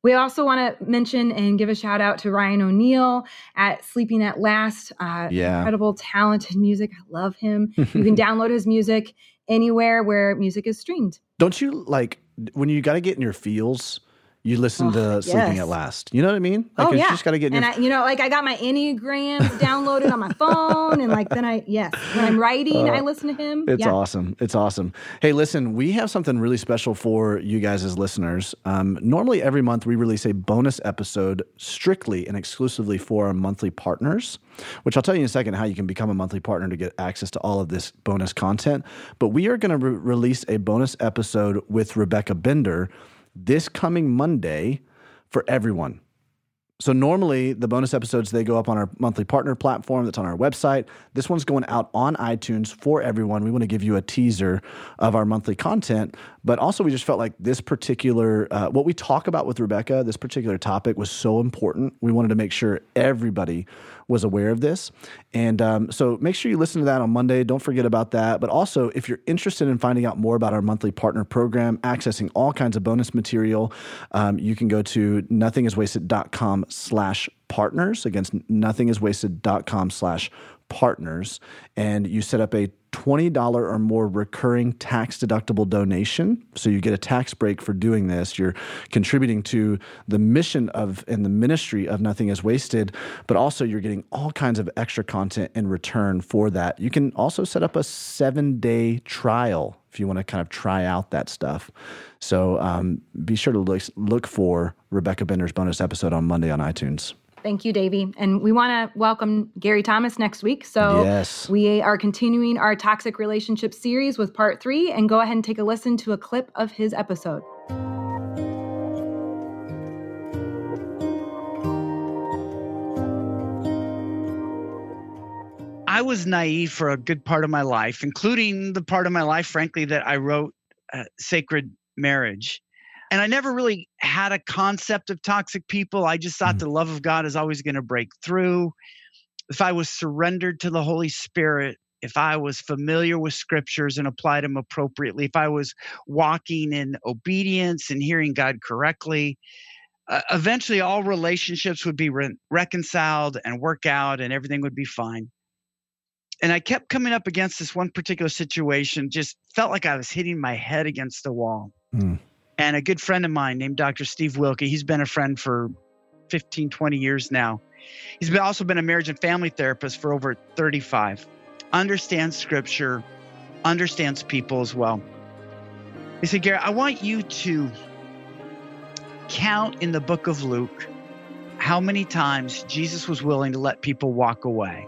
we also want to mention and give a shout out to Ryan O'Neill at Sleeping at Last. Uh, yeah. Incredible, talented music. I love him. you can <laughs> download his music anywhere where music is streamed.
Don't you like when you got to get in your feels? You listen oh, to yes. Sleeping at Last. You know what I mean?
Like, oh, yeah.
You just got to get
And, I, you know, like I got my Enneagram <laughs> downloaded on my phone. And like then I, yes, when I'm writing, uh, I listen to him.
It's yeah. awesome. It's awesome. Hey, listen, we have something really special for you guys as listeners. Um, normally, every month, we release a bonus episode strictly and exclusively for our monthly partners, which I'll tell you in a second how you can become a monthly partner to get access to all of this bonus content. But we are going to re- release a bonus episode with Rebecca Bender this coming Monday for everyone. So normally the bonus episodes they go up on our monthly partner platform that's on our website. This one's going out on iTunes for everyone. We want to give you a teaser of our monthly content, but also we just felt like this particular uh, what we talk about with Rebecca, this particular topic was so important. We wanted to make sure everybody was aware of this. And um, so make sure you listen to that on Monday. Don't forget about that. But also, if you're interested in finding out more about our monthly partner program, accessing all kinds of bonus material, um, you can go to nothingiswasted.com slash partners. Against nothingiswasted.com slash partners. And you set up a $20 or more recurring tax deductible donation. So you get a tax break for doing this. You're contributing to the mission of and the ministry of Nothing is Wasted, but also you're getting all kinds of extra content in return for that. You can also set up a seven day trial if you want to kind of try out that stuff. So um, be sure to look, look for Rebecca Bender's bonus episode on Monday on iTunes.
Thank you, Davey. And we want to welcome Gary Thomas next week. So yes. we are continuing our toxic relationship series with part three, and go ahead and take a listen to a clip of his episode.
I was naive for a good part of my life, including the part of my life, frankly, that I wrote uh, Sacred Marriage and I never really had a concept of toxic people. I just thought mm. the love of God is always going to break through. if I was surrendered to the Holy Spirit, if I was familiar with scriptures and applied them appropriately, if I was walking in obedience and hearing God correctly, uh, eventually all relationships would be re- reconciled and work out and everything would be fine. And I kept coming up against this one particular situation, just felt like I was hitting my head against the wall. Mm. And a good friend of mine named Dr. Steve Wilke, he's been a friend for 15, 20 years now. He's been, also been a marriage and family therapist for over 35 understands scripture, understands people as well. He said, Gary, I want you to count in the book of Luke how many times Jesus was willing to let people walk away.